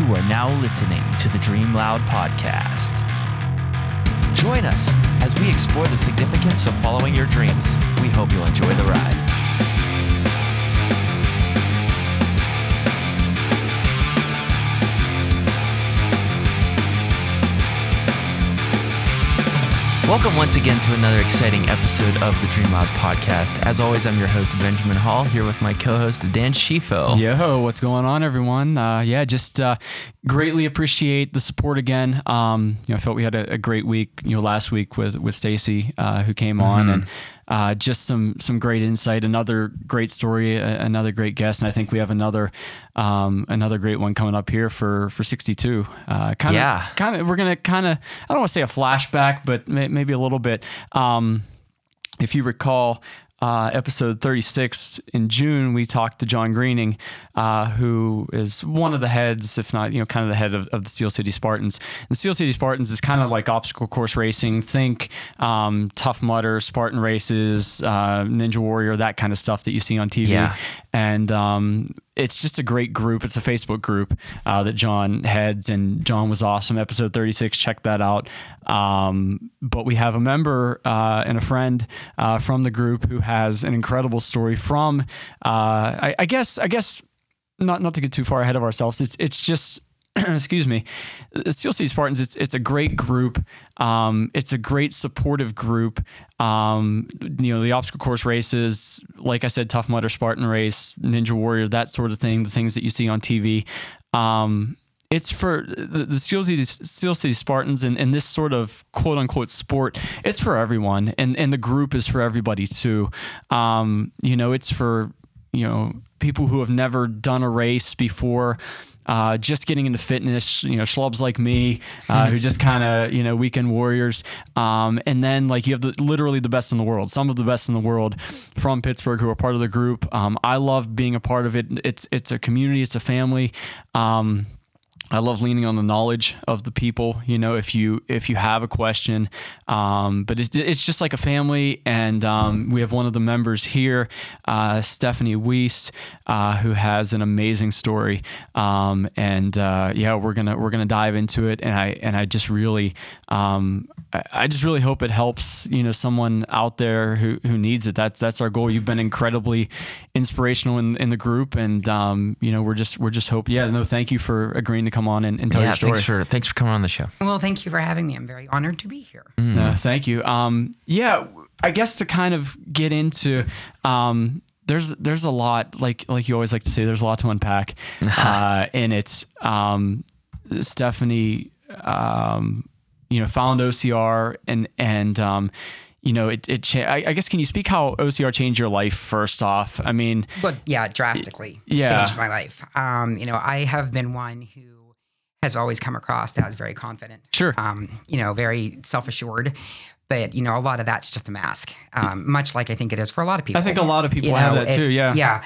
You are now listening to the Dream Loud podcast. Join us as we explore the significance of following your dreams. We hope you'll enjoy the ride. Welcome once again to another exciting episode of the Dream Loud podcast. As always, I'm your host, Benjamin Hall, here with my co host, Dan Schifo. Yo, what's going on, everyone? Uh, yeah, just uh, greatly appreciate the support again. Um, you know, I felt we had a, a, great week. You know, last week with with Stacy, uh, who came on, mm-hmm. and uh, just some some great insight, another great story, another great guest, and I think we have another um, another great one coming up here for for 62. Uh, kind of, yeah, kind of. We're gonna kind of I don't want to say a flashback, but may, maybe a little bit. Um, if you recall, uh, episode 36 in June, we talked to John Greening, uh, who is one of the heads, if not, you know, kind of the head of, of the Steel City Spartans. And Steel City Spartans is kind of like obstacle course racing. Think um, Tough Mudder, Spartan races, uh, Ninja Warrior, that kind of stuff that you see on TV. Yeah. And um, it's just a great group. It's a Facebook group uh, that John heads, and John was awesome. Episode 36, check that out. Um, but we have a member uh, and a friend uh, from the group who has an incredible story from, uh, I, I guess, I guess, not not to get too far ahead of ourselves. It's it's just excuse me, Steel City Spartans. It's it's a great group. Um, it's a great supportive group. Um, you know, the obstacle course races, like I said, Tough Mudder, Spartan Race, Ninja Warrior, that sort of thing. The things that you see on TV. Um, it's for the, Steel City, Steel City Spartans and, and this sort of quote unquote sport. It's for everyone, and and the group is for everybody too. Um, you know, it's for you know people who have never done a race before uh, just getting into fitness, you know, schlubs like me, uh, who just kind of, you know, weekend warriors. Um, and then like you have the, literally the best in the world, some of the best in the world from Pittsburgh who are part of the group. Um, I love being a part of it. It's, it's a community, it's a family. Um, I love leaning on the knowledge of the people. You know, if you if you have a question, um, but it's it's just like a family, and um, we have one of the members here, uh, Stephanie Weiss, uh, who has an amazing story, um, and uh, yeah, we're gonna we're gonna dive into it, and I and I just really um, I just really hope it helps you know someone out there who who needs it. That's that's our goal. You've been incredibly inspirational in, in the group, and um, you know we're just we're just hope. Yeah, no, thank you for agreeing to come come on and, and tell yeah, your story. Thanks for thanks for coming on the show. Well, thank you for having me. I'm very honored to be here. Mm. No, thank you. Um, yeah, I guess to kind of get into um, there's there's a lot like like you always like to say there's a lot to unpack uh, and it's um, Stephanie um, you know found OCR and and um, you know, it, it cha- I, I, guess, can you speak how OCR changed your life first off? I mean, but yeah, drastically yeah. changed my life. Um, you know, I have been one who has always come across as very confident. Sure. Um, you know, very self assured but you know a lot of that's just a mask um, much like i think it is for a lot of people i think a lot of people you have that too yeah. yeah.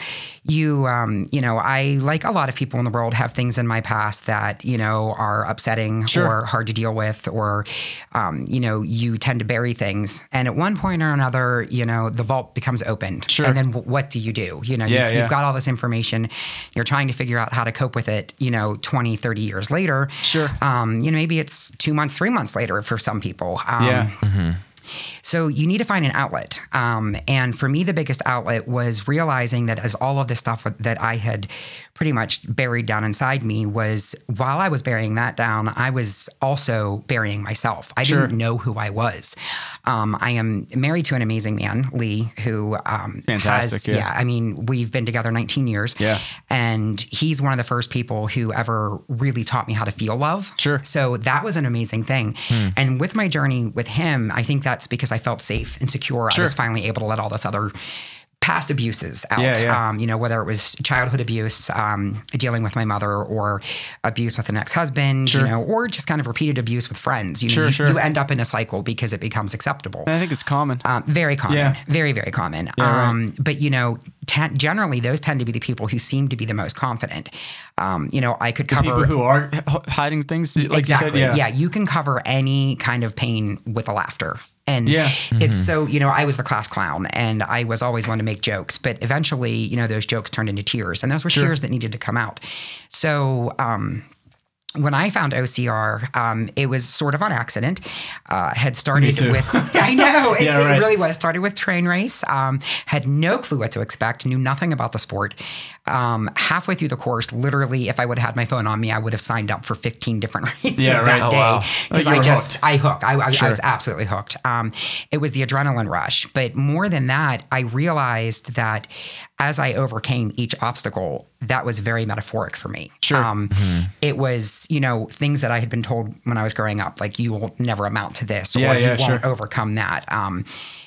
You um, you know i like a lot of people in the world have things in my past that you know are upsetting sure. or hard to deal with or um, you know you tend to bury things. And at one point or another you know the vault becomes opened. Sure. and then w- what do you do? You know yeah, you've, yeah. you've got all this information. You're trying to figure out how to cope with it you know 20 30 years later. Sure. Um, you know maybe it's two months three months later for some people. Um, yeah. Mm-hmm. So you need to find an outlet. Um, and for me, the biggest outlet was realizing that as all of the stuff that I had pretty much buried down inside me was while I was burying that down, I was also burying myself. I sure. didn't know who I was. Um, I am married to an amazing man, Lee, who um, fantastic. Has, yeah. yeah, I mean, we've been together 19 years. Yeah, and he's one of the first people who ever really taught me how to feel love. Sure. So that was an amazing thing. Hmm. And with my journey with him, I think that's because I felt safe and secure. Sure. I was finally able to let all this other past abuses out. Yeah, yeah. Um, you know, whether it was childhood abuse, um, dealing with my mother, or abuse with an ex-husband, sure. you know, or just kind of repeated abuse with friends. You know, sure, you, sure. you, end up in a cycle because it becomes acceptable. I think it's common. Um, very common. Yeah. Very, very common. Yeah, um, right. But you know, t- generally those tend to be the people who seem to be the most confident. Um, you know, I could cover the people who are hiding things. Like exactly. You said, yeah. yeah, you can cover any kind of pain with a laughter. And yeah. Mm-hmm. it's so, you know, I was the class clown and I was always one to make jokes, but eventually, you know, those jokes turned into tears and those were sure. tears that needed to come out. So, um, when I found OCR, um, it was sort of on accident. Uh, had started with, I know, Yeah, right. it really was. Started with terrain race, um, had no clue what to expect, knew nothing about the sport. Um, halfway through the course, literally, if I would have had my phone on me, I would have signed up for 15 different races Yeah, right. that Oh, day. Because Oh, you I just, hooked. I hooked. I, I, I was absolutely hooked. Um, it was the adrenaline rush. But more than that, I realized that as I overcame each obstacle, that was very metaphoric for me. Sure. Um, It was, you know, things that I had been told when I was growing up, like you will never amount to this, or Yeah, yeah, you won't sure. overcome that. Um,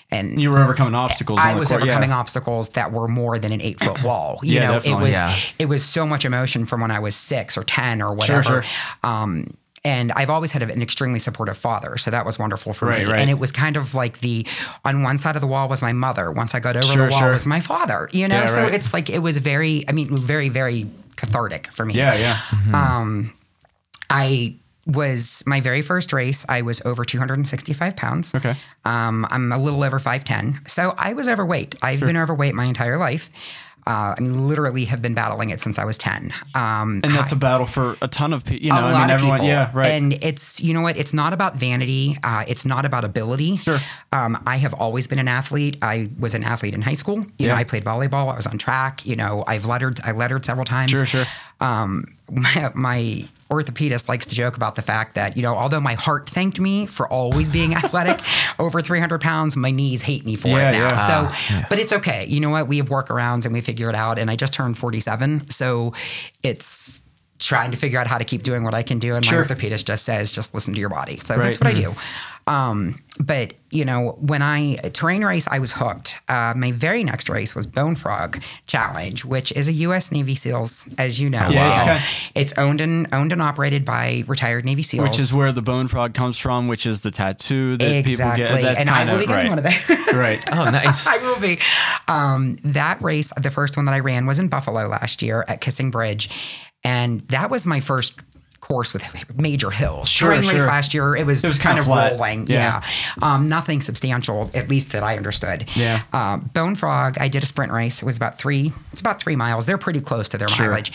and You were overcoming obstacles. I was court, yeah. overcoming obstacles that were more than an eight foot wall. You Yeah, know, definitely. it was Yeah. it was so much emotion from when I was six or ten or whatever. sure. Um, and I've always had an extremely supportive father, so that was wonderful for Right, me. right. And it was kind of like the on one side of the wall was my mother. Once I got over Sure, the wall sure. was my father. You know, Yeah, so right. it's like it was very. I mean, very very cathartic for me. Yeah, yeah. Um, I was my very first race. I was over 265 pounds. Okay. Um, I'm a little over 5'10. So I was overweight. I've been overweight my entire life. Uh, I mean, literally have been battling it since I was 10. Um, And that's a battle for a ton of people. You know, a I lot mean, of everyone. people. Yeah, right. And it's you know what? It's not about vanity. Uh, it's not about ability. Sure. Um, I have always been an athlete. I was an athlete in high school. You know, I played volleyball. I was on track. You know, I've lettered. I lettered several times. Sure, sure. Um, my, my orthopedist likes to joke about the fact that you know, although my heart thanked me for always being athletic, over 300 pounds, my knees hate me for Yeah, it now. yeah. So, Ah, but it's okay. You know what? We have workarounds and we figure it out. And I just turned 47, so it's trying to figure out how to keep doing what I can do. And Sure. my orthopedist just says, just listen to your body. So Right. that's what I do. Um, but you know, when I terrain race, I was hooked. Uh, my very next race was Bone Frog Challenge, which is a U.S. Navy SEALs, as you know. Yeah, it's kinda- it's owned and owned and operated by retired Navy SEALs. which is where the bone frog comes from, which is the tattoo that exactly. people get. That's and I kind will of be getting right. one of those. right. Oh, nice. I will be. Um, that race, the first one that I ran was in Buffalo last year at Kissing Bridge. And that was my first course with major hills. Sure, Terrain race sure. last year, it was, It was kind kinda flat. rolling. Yeah. Yeah. Um, nothing substantial, at least that I understood. Yeah. Um, Bone Frog, I did a sprint race. It was about three, it's about three miles. They're pretty close to their Sure. mileage.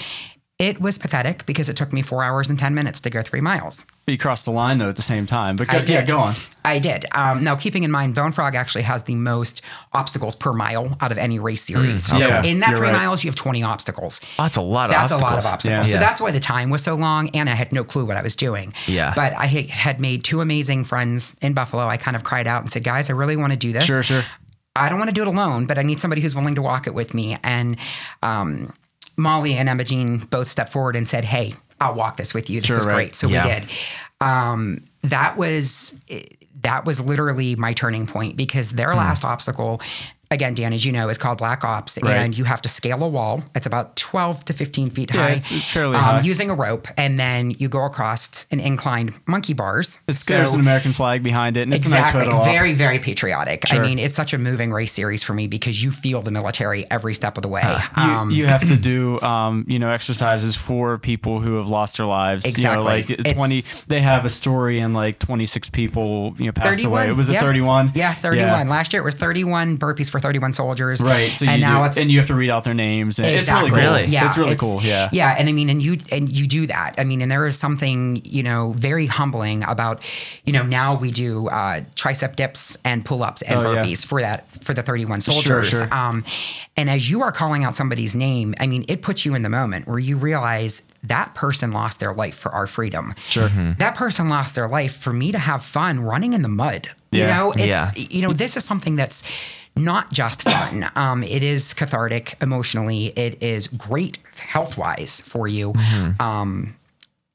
It was pathetic because it took me four hours and 10 minutes to go three miles. You crossed the line though at the same time. But go, I yeah, go on. I did. Um, now, keeping in mind, Bone Frog actually has the most obstacles per mile out of any race series. So in that you're three right. miles, you have 20 obstacles. Oh, that's a lot of That's obstacles. a lot of obstacles. Yeah. So Yeah. that's why the time was so long, and I had no clue what I was doing. Yeah. But I had- had made two amazing friends in Buffalo. I kind of cried out and said, "Guys, I really want to do this. Sure, sure. I don't want to do it alone, but I need somebody who's willing to walk it with me." And um, Molly and Emma Jean both stepped forward and said, "Hey, I'll walk this with you. This Sure, is right. great." So Yeah. we did. Um, that was that was literally my turning point because their last obstacle. Again, Dan, as you know, is called Black Ops, Right. and you have to scale a wall. It's about 12 to 15 feet Yeah, high. it's fairly um, high. Using a rope, and then you go across an inclined monkey bars. It's, there's an American flag behind it, and it's Exactly. a nice very, very patriotic. Sure. I mean, it's such a moving race series for me because you feel the military every step of the way. you, um, you have to do um, you know exercises for people who have lost their lives Exactly. you know like It's- 20 they have a story and like 26 people you know passed 31. away it was yeah. 31 Yeah, 31. Last year it was 31 burpees for 31 soldiers. right so and you now do, it's and you have to read out their names and Exactly. it's really cool Really? Yeah, it's really cool yeah Yeah, and I mean, and you and you do that. I mean, and there is something you know very humbling about, you know, now we do uh, tricep dips and pull ups and Oh, yeah. burpees for that for the thirty one soldiers. sure. Um, and as you are calling out somebody's name, I mean, it puts you in the moment where you realize that person lost their life for our freedom. Sure. That person lost their life for me to have fun running in the mud. You know, it's Yeah. you know, this is something that's not just fun. Um, it is cathartic emotionally. It is great health wise for you. Um,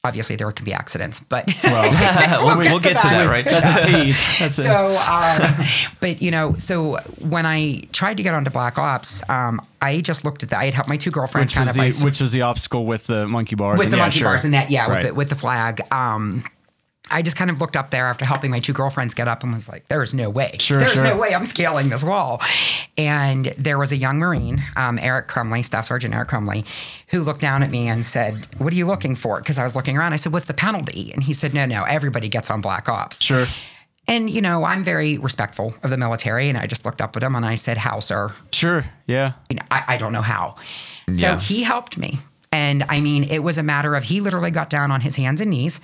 obviously, there can be accidents, but well we'll, we'll get to that, right? that's a tease that's so, um, but you know, so when I tried to get onto Black Ops, um, I just looked at that. I had helped my two girlfriends which kind of the which was the obstacle with the monkey bars with and the yeah, monkey sure. bars and that, yeah, Right. with the, with the flag. Um, I just kind of looked up there after helping my two girlfriends get up and was like, "There's no way. Sure, There's sure. no way I'm scaling this wall." And there was a young Marine, um, Eric Crumley, Staff Sergeant Eric Crumley, who looked down at me and said, "What are you looking for?" Because I was looking around. I said, "What's the penalty?" And he said, "No, no. Everybody gets on Black Ops." sure And you know, I'm very respectful of the military, and I just looked up at him and I said, "How, sir?" sure yeah you know, I, I don't know how. So Yeah. he helped me. And I mean, it was a matter of he literally got down on his hands and knees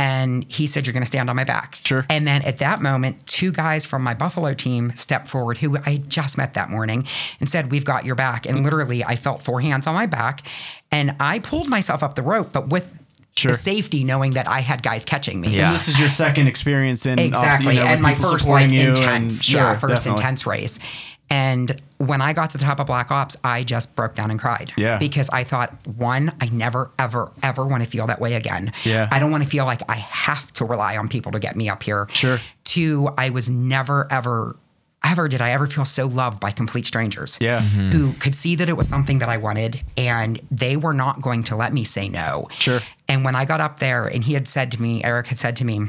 and he said, You're going to stand on my back. Sure. And then at that moment, two guys from my Buffalo team stepped forward who I had just met that morning and said, We've got your back. And mm-hmm. literally, I felt four hands on my back and I pulled myself up the rope, but with Sure. the safety knowing that I had guys catching me. Yeah. And this is your second experience in obviously, Exactly. you know, and my first like intense, and yeah, sure, first definitely. intense race. And when I got to the top of Black Ops, I just broke down and cried. Yeah. Because I thought, one, I never, ever, ever want to feel that way again. Yeah. I don't want to feel like I have to rely on people to get me up here. Sure. Two, I was never, ever, ever did I ever feel so loved by complete strangers. Yeah. Mm-hmm. Who could see that it was something that I wanted and they were not going to let me say no. Sure. And when I got up there and he had said to me, Eric had said to me,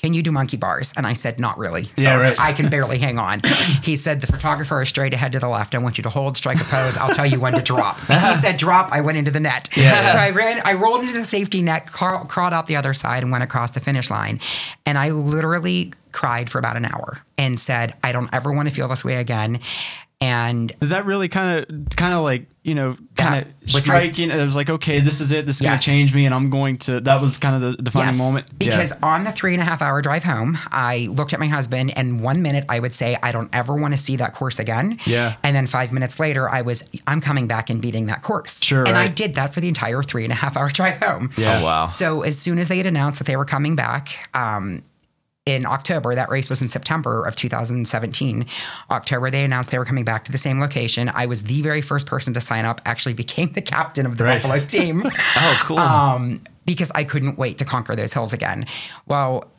can you do monkey bars? And I said, not really. Yeah, right. I can barely hang on. He said, the photographer is straight ahead to the left. I want you to hold, strike a pose. I'll tell you when to drop. Uh-huh. He said, drop. I went into the net. Yeah. So I ran, I rolled into the safety net, craw- crawled out the other side and went across the finish line. And I literally cried for about an hour and said, I don't ever want to feel this way again. And Did that really kind of, kind of like, you know, kind of was my- strike? You know, it was like, okay, this is it. This is going to change me, and I'm going to. That was kind of the defining Yes, moment. Yeah. Because on the three and a half hour drive home, I looked at my husband, and one minute I would say, I don't ever want to see that course again. Yeah. And then five minutes later, I was, I'm coming back and beating that course. Sure, And I did that for the entire three and a half hour drive home. Yeah. Oh, wow. So as soon as they had announced that they were coming back, um, in October, that race was in September of 2017. October, they announced they were coming back to the same location. I was the very first person to sign up, actually became the captain of the Right. Buffalo team Oh, cool. um, because I couldn't wait to conquer those hills again. Well,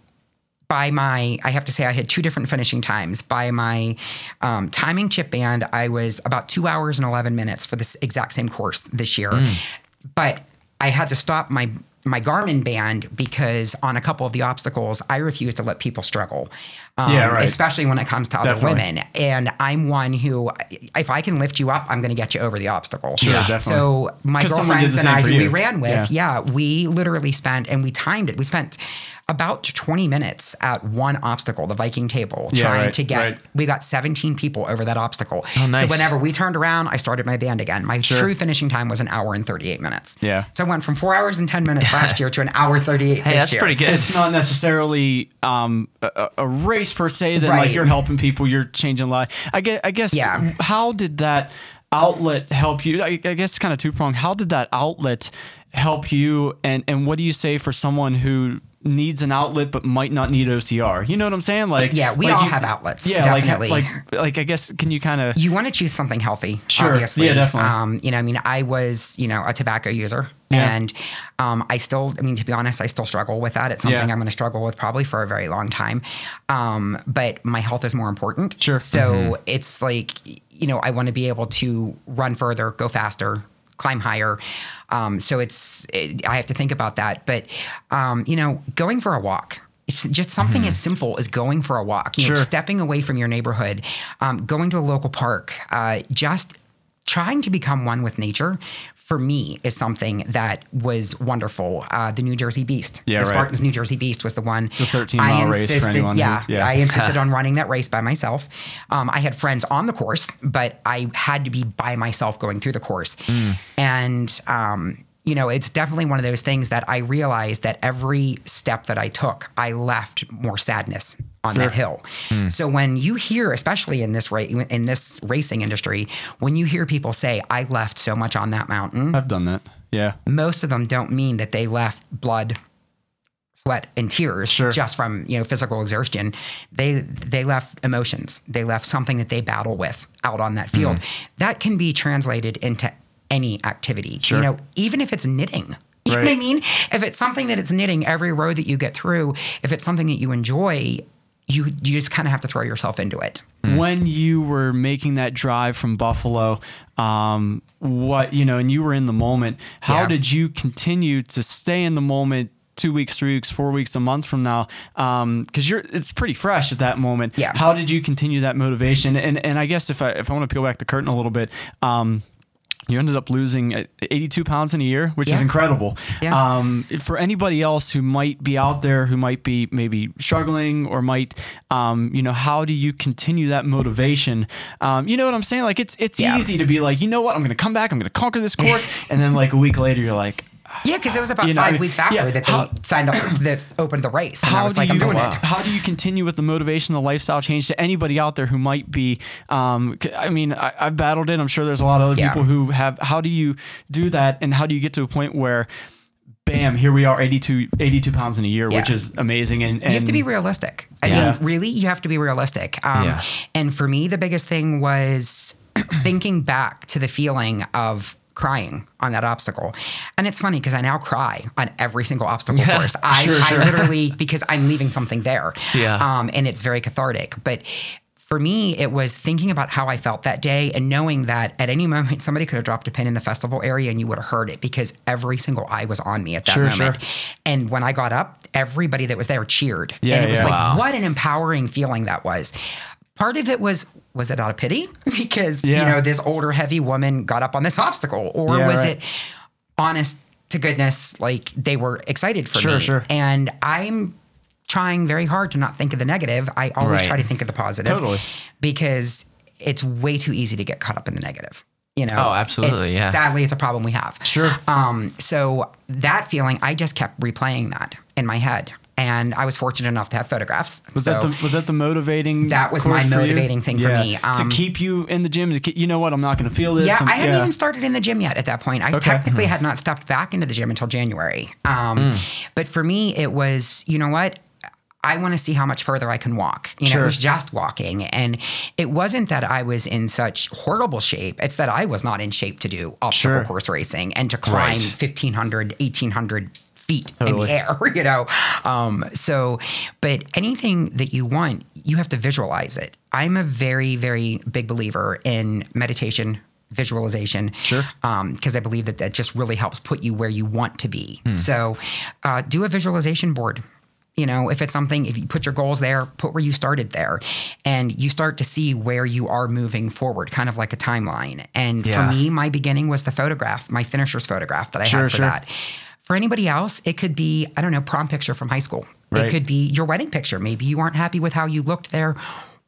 by my, I have to say, I had two different finishing times. By my um, timing chip band, I was about two hours and 11 minutes for this exact same course this year. But I had to stop my my Garmin band because on a couple of the obstacles, I refuse to let people struggle. Um, Yeah, right. Especially when it comes to other Definitely. women. And I'm one who, if I can lift you up, I'm going to get you over the obstacle. Sure, definitely. So my girlfriends and I, who we ran with, Yeah. yeah, we literally spent and we timed it. We spent about 20 minutes at one obstacle, the Viking table, Yeah, trying right, to get. right. We got 17 people over that obstacle. Oh, nice. So whenever we turned around, I started my band again. My true finishing time was an hour and 38 minutes. Yeah. So I went from four hours and 10 minutes last year to an hour 38 hey, this that's year. pretty good. it's not necessarily um, a, a race per se. Then like you're helping people, you're changing lives. I guess. I guess. Yeah. How did that outlet help you? I, I guess kind of two pronged. How did that outlet help you? And and what do you say for someone who needs an outlet but might not need OCR? You know what I'm saying? Like Yeah, we like all you- have outlets, Yeah, definitely. Like, like like I guess can you kind of you want to choose something healthy, Sure. obviously. Yeah, definitely. Um, you know, I mean, I was, you know, a tobacco user, Yeah. and um, I still, I mean, to be honest, I still struggle with that. It's something Yeah. I'm going to struggle with probably for a very long time. Um, but my health is more important. Sure. So it's like, you know, I want to be able to run further, go faster. Climb higher, um, so it's it, I have to think about that. But um, you know, going for a walk, it's just something as simple as going for a walk. You know, Sure. stepping away from your neighborhood, um, going to a local park, uh, just trying to become one with nature. For me, is something that was wonderful. Uh, the New Jersey Beast, Yeah, the right. Spartans New Jersey Beast was the one. a 13-mile race for anyone who- yeah, yeah. I insisted on running that race by myself. Um, I had friends on the course, but I had to be by myself going through the course. Mm. And um, you know, it's definitely one of those things that I realized that every step that I took, I left more sadness on that hill. Mm. So when you hear, especially in this ra- in this racing industry, when you hear people say, "I left so much on that mountain," I've done that. Yeah. most of them don't mean that they left blood sweat and tears Sure. just from you know physical exertion they they left emotions they left something that they battle with out on that field that can be translated into any activity. Sure. you know even if it's knitting you know what I mean? If it's something that it's knitting every row that you get through, if it's something that you enjoy, you you just kind of have to throw yourself into it. when you were making that drive from Buffalo, um, what you know, and you were in the moment. How Yeah. did you continue to stay in the moment? Two weeks, three weeks, four weeks, a month from now, because you're it's pretty fresh at that moment. Yeah. How did you continue that motivation? And and I guess if I if I want to peel back the curtain a little bit, um, You ended up losing uh, 82 pounds in a year, which is incredible. Yeah. Um, for anybody else who might be out there, who might be maybe struggling or might, um, you know, how do you continue that motivation? Um, you know what I'm saying? Like it's it's Yeah. easy to be like, you know what, I'm going to come back, I'm going to conquer this course, and then like a week later, you're like, Yeah, because it was about You know, five I mean, weeks after yeah, that they how- signed up that opened the race. And I how was do like, you I'm doing wow. it. how do you continue with the motivation, the lifestyle change to anybody out there who might be? Um, I mean, I, I've battled it. I'm sure there's a lot of other Yeah. people who have. How do you do that, and how do you get to a point where, bam, here we are, 82, 82 pounds in a year, which is amazing. And, and You have to be realistic. I Yeah. mean, really, you have to be realistic. Um, Yeah. And for me, the biggest thing was thinking back to the feeling of crying on that obstacle. And it's funny because I now cry on every single obstacle Yeah, course. I, sure, I literally, because I'm leaving something there. Yeah. Um, and it's very cathartic. But for me, it was thinking about how I felt that day and knowing that at any moment somebody could have dropped a pin in the festival area and you would have heard it because every single eye was on me at that Sure, moment. sure. And when I got up, everybody that was there cheered. Yeah, and it was yeah. like, Wow. what an empowering feeling that was. Part of it was, was it out of pity? because, Yeah. you know, this older, heavy woman got up on this obstacle? Or Yeah, was right. it honest to goodness, like they were excited for Sure, me? sure. And I'm trying very hard to not think of the negative. I always Right. try to think of the positive. Totally. Because it's way too easy to get caught up in the negative. You know, Oh, absolutely, It's- yeah. Sadly, it's a problem we have. Sure. Um, so that feeling, I just kept replaying that in my head, and I was fortunate enough to have photographs. Was so that the was that the motivating? That was my you? motivating thing for me. Um, to keep you in the gym. To keep, you know what? I'm not going to feel this. yeah, I'm- I hadn't even started in the gym yet at that point. I Okay. technically had not stepped back into the gym until January. Um, Hmm. But for me, it was, you know what? I want to see how much further I can walk. You know, Sure. it was just walking. And it wasn't that I was in such horrible shape. It's that I was not in shape to do obstacle Sure. course racing and to climb Right. 1,500, 1,800 feet in the air, you know? Um, so, but anything that you want, you have to visualize it. I'm a very, very big believer in meditation, visualization. Sure. Because I believe that that just really helps put you where you want to be. Hmm. So, uh, do a visualization board. You know, if it's something, if you put your goals there, put where you started there, and you start to see where you are moving forward, kind of like a timeline. And Yeah. for me, my beginning was the photograph, my finisher's photograph that I Sure, had for sure. that. For anybody else, it could be, I don't know, prom picture from high school. Right. It could be your wedding picture. Maybe you aren't happy with how you looked there.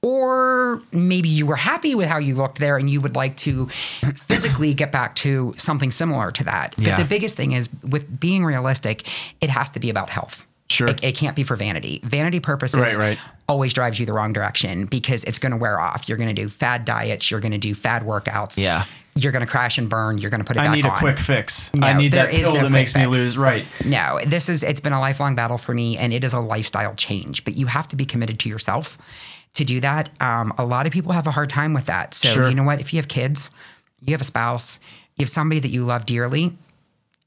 Or maybe you were happy with how you looked there and you would like to physically get back to something similar to that. Yeah. But the biggest thing is with being realistic, it has to be about health. Sure. It, it can't be for vanity. Vanity purposes Right, right. always drives you the wrong direction because it's going to wear off. You're going to do fad diets. You're going to do fad workouts. Yeah. You're going to crash and burn. You're going to put it I back need a quick fix. No, I need that pill no that makes me fix. lose. Right. No, this is it's been a lifelong battle for me, and it is a lifestyle change. But you have to be committed to yourself to do that. Um, a lot of people have a hard time with that. So Sure. you know what? If you have kids, you have a spouse, you have somebody that you love dearly,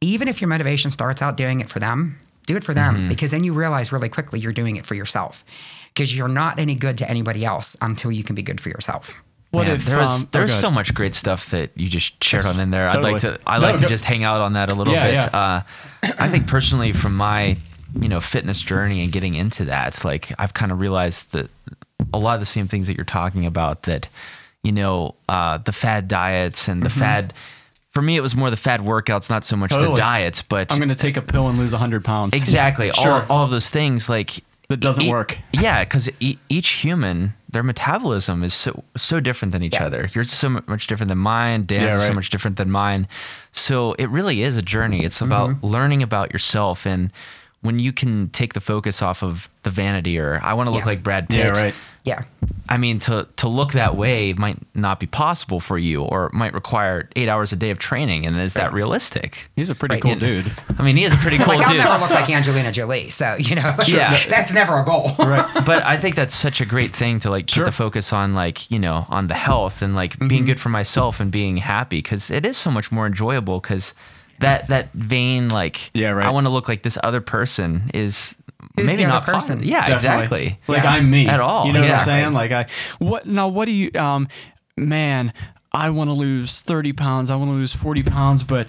even if your motivation starts out doing it for them, do it for them Mm-hmm. because then you realize really quickly you're doing it for yourself because you're not any good to anybody else until you can be good for yourself. What Man, if there was um, there's go so much great stuff that you just shared on in there. I'd like to I No, like to just hang out on that a little Yeah, bit. yeah. Uh, I think personally from my you know fitness journey and getting into that, like I've kind of realized that a lot of the same things that you're talking about that you know uh, the fad diets and the Mm-hmm. fad. For me, it was more the fad workouts, not so much the diets, but I'm going to take a pill and lose 100 pounds. Exactly. Sure. All, all of those things like That doesn't e- work. Yeah, because e- each human, their metabolism is so so different than each Yeah. other. You're so much different than mine. Dan's Yeah, so much different than mine. So it really is a journey. It's about Mm-hmm. learning about yourself and when you can take the focus off of the vanity or I want to look Yeah. like Brad Pitt. Yeah, right. Yeah. I mean, to to look that way might not be possible for you, or it might require eight hours a day of training. And is that realistic? He's a pretty Right. cool Yeah. dude. I mean, he is a pretty cool Like I'll dude. never look like Angelina Jolie, so you know, Yeah. that's never a goal. Right. but I think that's such a great thing to like Sure. put the focus on like you know on the health and like Mm-hmm. being good for myself and being happy because it is so much more enjoyable because that that vain like Yeah, right. I want to look like this other person is Who's maybe not pos- person? yeah Definitely. exactly Like Yeah. I'm me At all. You know Exactly. what I'm saying? Like I what now? What do you um man? I want to lose 30 pounds. I want to lose 40 pounds, but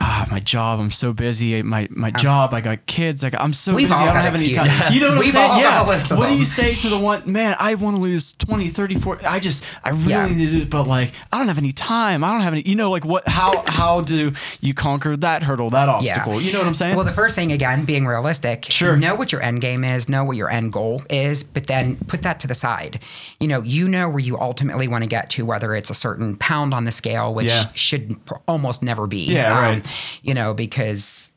ah, my job, I'm so busy. My my job, I got kids. I got, I'm so We've busy. all I don't got have any excuses. time. You know what We've I'm saying? all yeah. got a list of what do them. you say to the one man? I want to lose 20, 30, 40. I just, I really Yeah. need to do it, but like, I don't have any time. I don't have any. You know, like what? How how do you conquer that hurdle, that obstacle? You know what I'm saying? Well, the first thing again, being realistic. Sure. Know what your end game is. Know what your end goal is, but then put that to the side. You know, you know where you ultimately want to get to, whether it's a certain pound on the scale, which Yeah. should pr- almost never be. Yeah, right. You know, because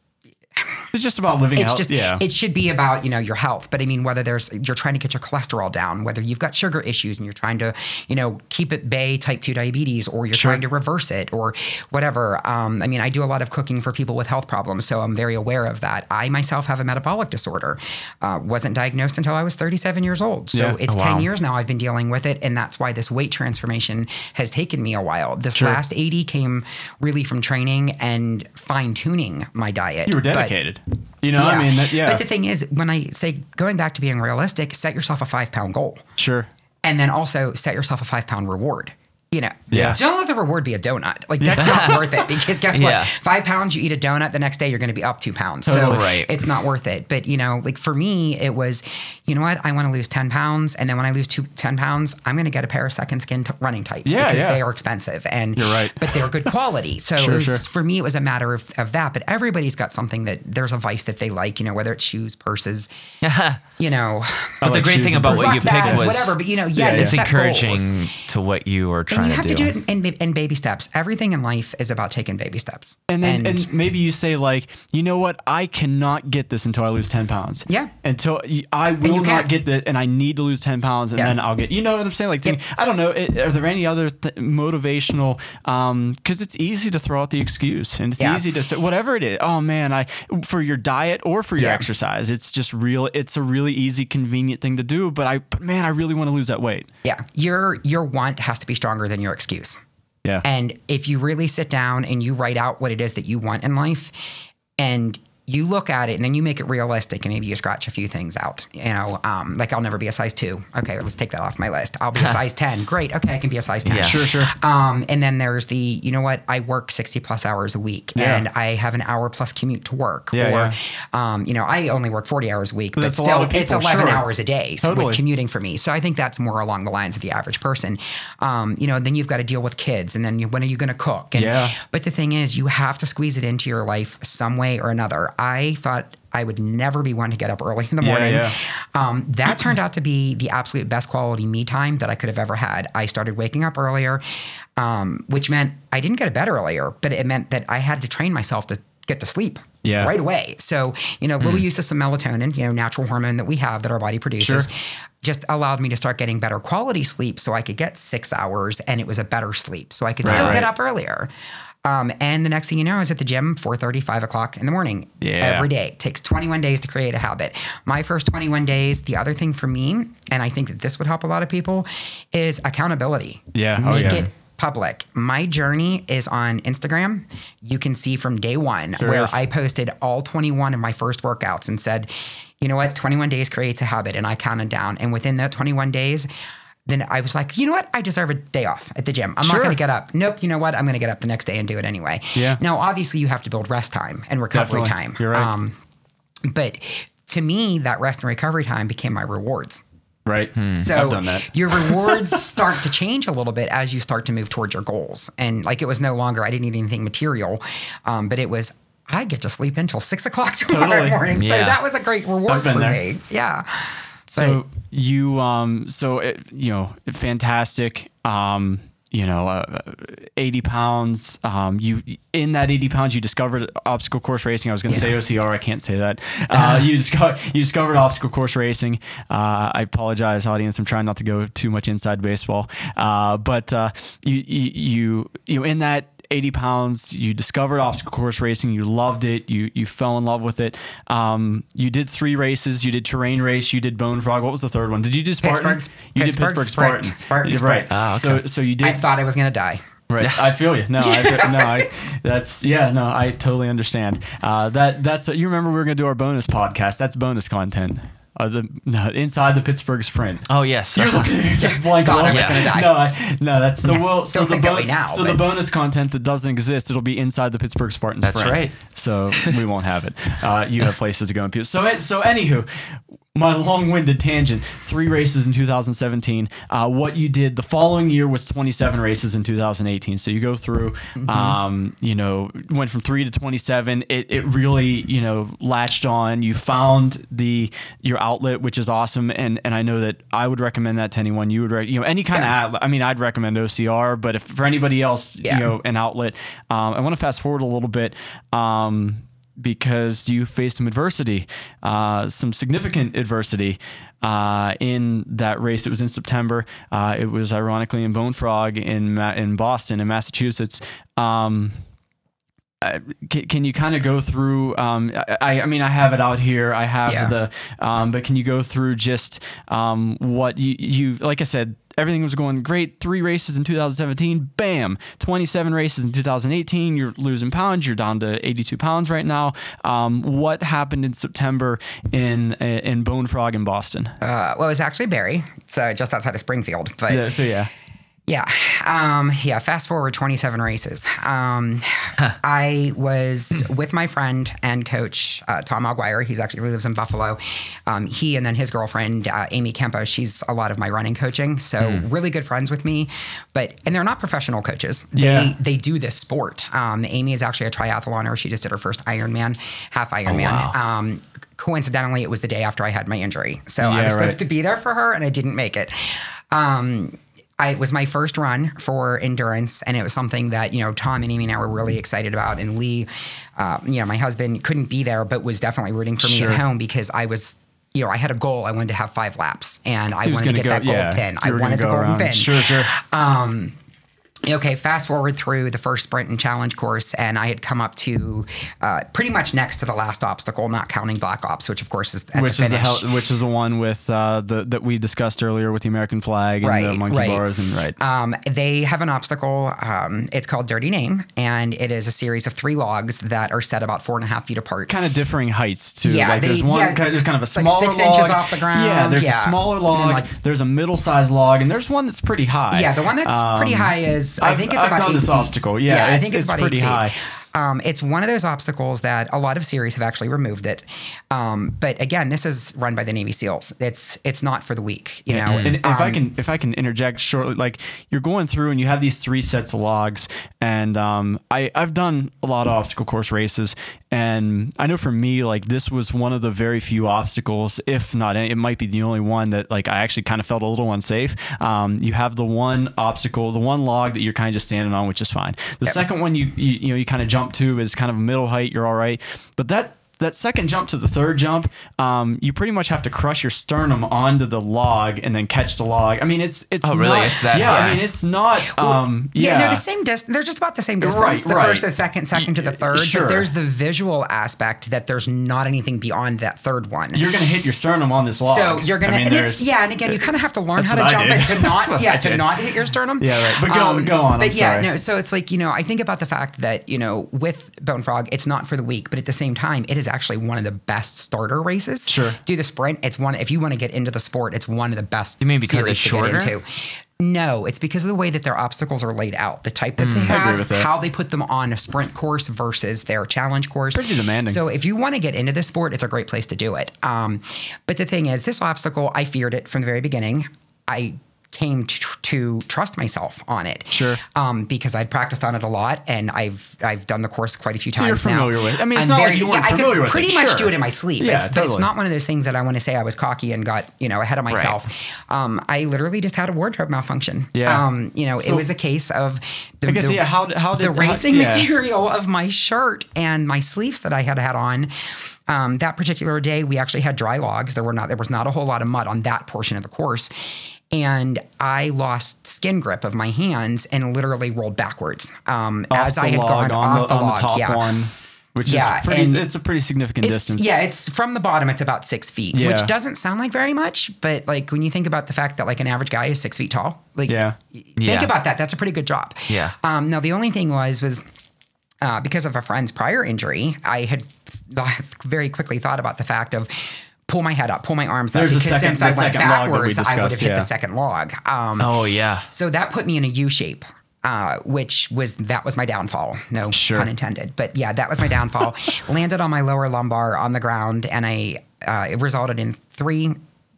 it's just about living it's out. just yeah. it should be about you know your health but i mean whether there's you're trying to get your cholesterol down whether you've got sugar issues and you're trying to you know keep at bay type 2 diabetes or you're Sure. trying to reverse it or whatever um, i mean i do a lot of cooking for people with health problems so i'm very aware of that i myself have a metabolic disorder uh, wasn't diagnosed until i was 37 years old so Yeah. it's Oh, 10 years now i've been dealing with it and that's why this weight transformation has taken me a while this Sure. last 80 came really from training and fine-tuning my diet you were dedicated. You know, I mean, that, yeah. but the thing is, when I say going back to being realistic, set yourself a five pound goal. sure. And then also set yourself a five pound reward. You know, Yeah. don't let the reward be a donut. Like that's not worth it because guess what? Yeah. Five pounds, you eat a donut, the next day you're going to be up two pounds. So. Right. it's not worth it. But you know, like for me, it was, you know what? I want to lose 10 pounds. And then when I lose two, 10 pounds, I'm going to get a pair of second skin t- running tights Yeah, because yeah. they are expensive and You're right. but they're good quality. So Sure, was, sure. for me, it was a matter of, of that. But everybody's got something that there's a vice that they like, you know, whether it's shoes, purses, you know, But the great thing about what you purses. bags, picked was whatever. But you know, yeah, Yeah, you it's encouraging goals. to what you were And trying you have to to do. do it in, in baby steps. Everything in life is about taking baby steps. And then and, maybe you say like, you know what? I cannot get this until I lose ten pounds. Yeah. Until I will you not get that, and I need to lose ten pounds, and Yeah. then I'll get. You know what I'm saying? Like, think, I don't know. It, are there any other th- motivational? Um, because it's easy to throw out the excuse, and it's Yeah. easy to say whatever it is. Oh man, I for your diet or for your Yeah. exercise, it's just real. It's a really easy, convenient thing to do. But I, but man, I really want to lose that weight. yeah, your your want has to be stronger than your excuse. Yeah. And if you really sit down and you write out what it is that you want in life and you look at it and then you make it realistic and maybe you scratch a few things out. You know, um, like I'll never be a size two. Okay, let's take that off my list. I'll be a size 10. Great. Okay, I can be a size 10. Yeah. Sure, sure. Um, and then there's the, you know what, I work 60 plus hours a week Yeah. and I have an hour plus commute to work. Yeah, or, yeah. um, you know, I only work 40 hours a week, but That's a lot still of it's 11 sure. hours a day so Totally. with commuting for me. So I think that's more along the lines of the average person. Um, you know, then you've got to deal with kids and then you, when are you going to cook? And, Yeah. But the thing is, you have to squeeze it into your life some way or another. I thought I would never be one to get up early in the Yeah, morning. yeah. Um, that turned out to be the absolute best quality me time that I could have ever had. I started waking up earlier, um, which meant I didn't go to bed earlier, but it meant that I had to train myself to get to sleep Yeah. Right away. So, you know, little use of some melatonin, you know, natural hormone that we have that our body produces. Sure. Just allowed me to start getting better quality sleep so I could get six hours and it was a better sleep. So I could Right, still get up earlier. Um, and the next thing you know, I was at the gym 4.30, 5 o'clock in the morning Yeah. every day. It takes 21 days to create a habit. My first 21 days, the other thing for me, and I think that this would help a lot of people, is accountability. Yeah. Oh, Make yeah. it public. My journey is on Instagram. You can see from day one Sure where is. I posted all 21 of my first workouts and said, you know what, 21 days creates a habit. And I counted down. And within that 21 days, then I was like, you know what? I deserve a day off at the gym. I'm Sure. not going to get up. Nope. You know what? I'm going to get up the next day and do it anyway. Yeah. Now, obviously, you have to build rest time and recovery Definitely. time. You're right. Um, but to me, that rest and recovery time became my rewards. Right. So I've done that. your rewards start to change a little bit as you start to move towards your goals. And like it was no longer I didn't need anything material, um, but it was I get to sleep until six o'clock tomorrow Totally. morning. So that was a great reward for there. me. Yeah. So you, um, so it, you know, fantastic. Um, you know, uh, 80 pounds. Um, you in that 80 pounds, you discovered obstacle course racing. I was going to say OCR. I can't say that. Uh, you discovered you discovered obstacle course racing. Uh, I apologize, audience. I'm trying not to go too much inside baseball. Uh, but uh, you, you you you in that 80 pounds. You discovered obstacle course racing. You loved it. You you fell in love with it. Um, you did three races. You did terrain race. You did bone frog. What was the third one? Did you do Spartan? Pittsburgh- you did Pittsburgh Pittsburgh Sprint. Spartan. Spartan Sprint. right. Ah, So so you did I thought I was gonna die. Right. I feel you. No, I, no, I, that's yeah, no, I totally understand. Uh, that that's you remember we were gonna do our bonus podcast. That's bonus content. Uh, the no, inside the Pittsburgh Sprint. Oh yes. You're looking at just blank. Thought I was gonna die. No, I, no, that's so well. So Don't the think that way now, so the but- bonus content that doesn't exist, it'll be inside the Pittsburgh Spartans. That's Sprint. right. So we won't have it. Uh, you have places to go and people. So it- so anywho. My long-winded tangent. Three races in 2017. Uh, what you did the following year was 27 races in 2018. So you go through, Mm-hmm. um, you know, went from three to 27. It, it really, you know, latched on. You found the your outlet, which is awesome. And and I know that I would recommend that to anyone. You would, re- you know, any kind Yeah. of outlet. I mean, I'd recommend OCR, but if for anybody else, Yeah. you know, an outlet. Um, I want to fast forward a little bit. Um, because you faced some adversity, uh, some significant adversity uh, in that race. It was in September. Uh, it was ironically in Bone Frog in Ma- in Boston, in Massachusetts. Um, uh, can, can you kind of go through? Um, I, I mean, I have it out here. I have Yeah. the, um, but can you go through just um, what you, you, like I said, everything was going great. Three races in 2017, bam, 27 races in 2018. You're losing pounds. You're down to 82 pounds right now. Um, what happened in September in in Bone Frog in Boston? Uh, well, it was actually Barre. It's uh, just outside of Springfield. But Yeah, so yeah, Yeah. Um, yeah. Fast forward 27 races. Um, I was with my friend and coach, uh, Tom Aguirre. He's actually he lives in Buffalo. Um, he and then his girlfriend, uh, Amy Kempo, she's a lot of my running coaching. So really good friends with me. But, and they're not professional coaches. They, Yeah. they do this sport. Um, Amy is actually a triathloner. She just did her first Ironman, half Ironman. wow. Um, coincidentally, it was the day after I had my injury. So I was supposed right. to be there for her and I didn't make it. Um, I, it was my first run for endurance, and it was something that you know Tom and Amy and I were really excited about. And Lee, uh, you know, my husband couldn't be there, but was definitely rooting for me Sure. at home because I was, you know, I had a goal. I wanted to have five laps, and I wanted to get go- that gold yeah, pin. I wanted the go golden around. pin. Sure, sure. Okay, fast forward through the first sprint and challenge course, and I had come up to uh, pretty much next to the last obstacle, not counting Black Ops, which of course is at which the is the hell, which is the one with uh, the that we discussed earlier with the American flag and the monkey right. bars and right. Um, they have an obstacle. Um, it's called Dirty Name, and it is a series of three logs that are set about four and a half feet apart. kind of differing heights too. Yeah, like there's one, yeah, kind of, there's kind of a like smaller six log. inches off the ground, Yeah, there's yeah. a smaller log. like- there's a middle-sized log, and there's one that's pretty high. Yeah, the one that's pretty Um, high is I think it's I've about done this feet. obstacle. Yeah, I it's- think it's, it's pretty feet. high. Um, it's one of those obstacles that a lot of series have actually removed it. Um, but again, this is run by the Navy SEALs. It's it's not for the weak, you know. And if I Um, can, if I can interject shortly, like you're going through and you have these three sets of logs, and um, I I've done a lot of obstacle course races, and I know for me, like this was one of the very few obstacles, if not, it might be the only one that like I actually kind of felt a little unsafe. Um, you have the one obstacle, the one log that you're kind of just standing on, which is fine. The second one you, you you know you kind of jump to is kind of middle height, you're all right, but that that second jump to the third jump, um, you pretty much have to crush your sternum onto the log and then catch the log. I mean, it's it's Oh, really? not- It's that yeah. high? I mean, it's not. Um, yeah, yeah, they're the same distance. They're just about the same distance. Right, the right. first to the second, second to the third. Sure. But there's the visual aspect that there's not anything beyond that third one. You're gonna hit your sternum on this log. So you're gonna, I mean, and it's, yeah, and again, you kind of have to learn how to jump it to not, yeah, to not hit your sternum. Yeah, right. But go- on, go on, I'm But yeah, sorry. no. So it's like you know, I think about the fact that you know, with Bone Frog, it's not for the weak, but at the same time, it is actually one of the best starter races. Sure. Do the sprint. It's one. If you want to get into the sport, it's one of the best. You mean because it's to shorter? Get into. No, it's because of the way that their obstacles are laid out, the type that they Mm, agree have, that. how they put them on a sprint course versus their challenge course. Pretty demanding. So if you want to get into this sport, it's a great place to do it. Um, but the thing is, this obstacle, I feared it from the very beginning. I came to, to trust myself on it. Sure. Um, because I'd practiced on it a lot, and I've I've done the course quite a few So you're times now. familiar with it. I mean, it's I'm not like you weren't I familiar could with it, pretty much sure. do it in my sleep. Yeah, it's, but it's not one of those things that I want to say I was cocky and got you know ahead of myself. Um, I literally just had a wardrobe malfunction. Yeah. Um, you know, So- it was a case of the, I guess, the- yeah, how- how the did- how- racing yeah. material of my shirt and my sleeves that I had had on. Um, that particular day, we actually had dry logs. There were not there was not a whole lot of mud on that portion of the course. And I lost skin grip of my hands and literally rolled backwards um, as I had log, gone on off the, the, on log. the top yeah. one, which Yeah, is pretty. It's a pretty significant distance. yeah, it's from the bottom. It's about six feet, Yeah. which doesn't sound like very much, but like when you think about the fact that like an average guy is six feet tall, like Yeah. think Yeah. about that. That's a pretty good drop. Yeah. Um, now the only thing was was uh, because of a friend's prior injury, I had very quickly thought about the fact of pull my head up, pull my arms There's up. Because second- since I went that we backwards, I would have hit yeah. the second log. Um, Oh yeah. so that put me in a U shape, uh, which was that was my downfall. No Sure. pun intended. But yeah, that was my downfall. Landed on my lower lumbar on the ground, and I uh, it resulted in three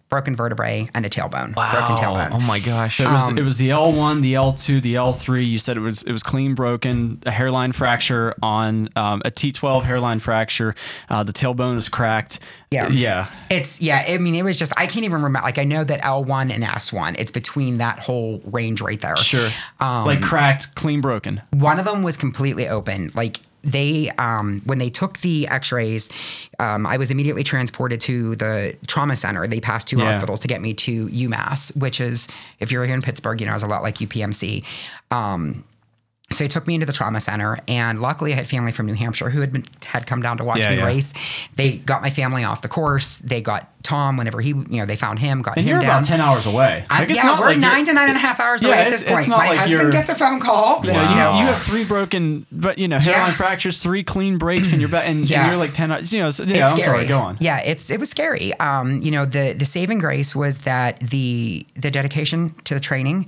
broken vertebrae and a tailbone, broken Wow. tailbone. Oh my gosh. It was, Um, it was the L1, the L2, the L3. You said it was it was clean broken, a hairline fracture on um, a T12 hairline fracture. Uh, the tailbone is cracked. Yeah. yeah. It's yeah. I mean, it was just I can't even remember. Like I know that L one and S one. It's between that whole range right there. Sure. Um, like cracked, clean broken. One of them was completely open. Like they, um, when they took the X-rays, um, I was immediately transported to the trauma center. They passed two Yeah. hospitals to get me to UMass, which is, if you're here in Pittsburgh, you know, it's a lot like UPMC. Um, so they took me into the trauma center, and luckily I had family from New Hampshire who had been had come down to watch Yeah, me yeah. race. They got my family off the course. They got Tom whenever he, you know, they found him, got And him you're down. about 10 hours away. I'm- Like, it's yeah, not we're like nine to nine and a half hours Yeah, away at it's- this it's point. not My like husband you're- gets a phone call. You, know, you you, know, you have three broken, but you know, hairline Yeah. fractures, three clean breaks, and you're ba- and, and you're like ten. hours- You know, so, yeah. it's I'm scary. sorry. Go on. Yeah, it's it was scary. Um, you know, the the saving grace was that the the dedication to the training.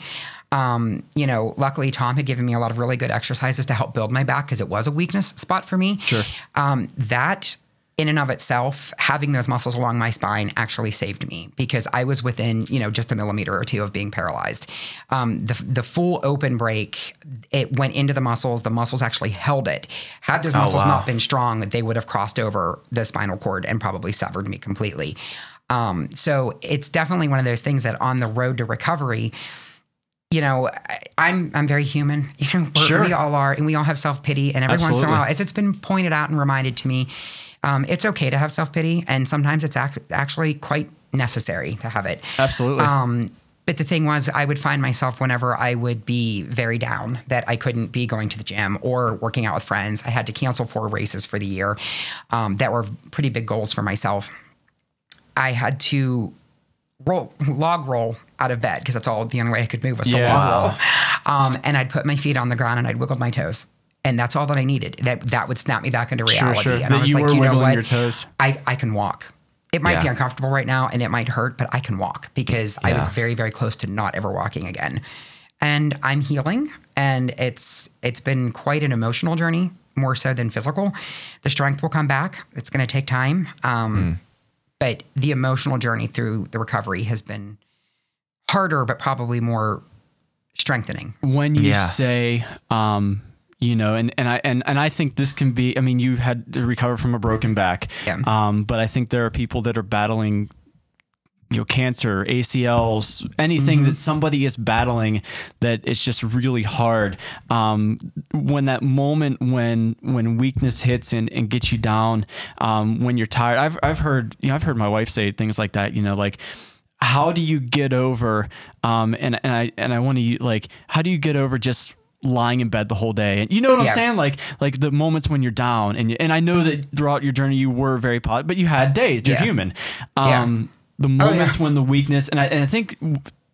Um, you know, luckily Tom had given me a lot of really good exercises to help build my back because it was a weakness spot for me. Sure. Um, that in and of itself, having those muscles along my spine actually saved me because I was within, you know, just a millimeter or two of being paralyzed. Um, the, the full open break, it went into the muscles. The muscles actually held it. Had those muscles wow. not been strong, they would have crossed over the spinal cord and probably severed me completely. Um, so it's definitely one of those things that on the road to recovery, you know, I'm I'm very human. You know, Sure. we all are, and we all have self pity. And every once in a while, as it's been pointed out and reminded to me, um, it's okay to have self pity, and sometimes it's ac- actually quite necessary to have it. Absolutely. Um, but the thing was, I would find myself whenever I would be very down that I couldn't be going to the gym or working out with friends. I had to cancel four races for the year um, that were pretty big goals for myself. I had to roll log roll out of bed because that's all the only way I could move was to Yeah. log roll. Um, and I'd put my feet on the ground and I'd wiggle my toes. And that's all that I needed. That that would snap me back into reality. sure. And That I was you like, you know what? I, I can walk. It might be uncomfortable right now and it might hurt, but I can walk because I was very, very close to not ever walking again. And I'm healing and it's it's been quite an emotional journey, more so than physical. The strength will come back. It's gonna take time. Um, but the emotional journey through the recovery has been harder, but probably more strengthening. when you Yeah. say um you know and and I and, and I think this can be I mean you had to recover from a broken back Yeah. um but I think there are people that are battling you know cancer ACLs anything that somebody is battling that it's just really hard. Um when that moment when when weakness hits and, and gets you down um when you're tired I've I've heard you know I've heard my wife say things like that you know like how do you get over um and and I and I want to like how do you get over just lying in bed the whole day? And you know what I'm saying? Like like the moments when you're down and and I know that throughout your journey you were very positive but you had days you're Yeah. human. Yeah. The Oh, yeah. moments when the weakness and I and I think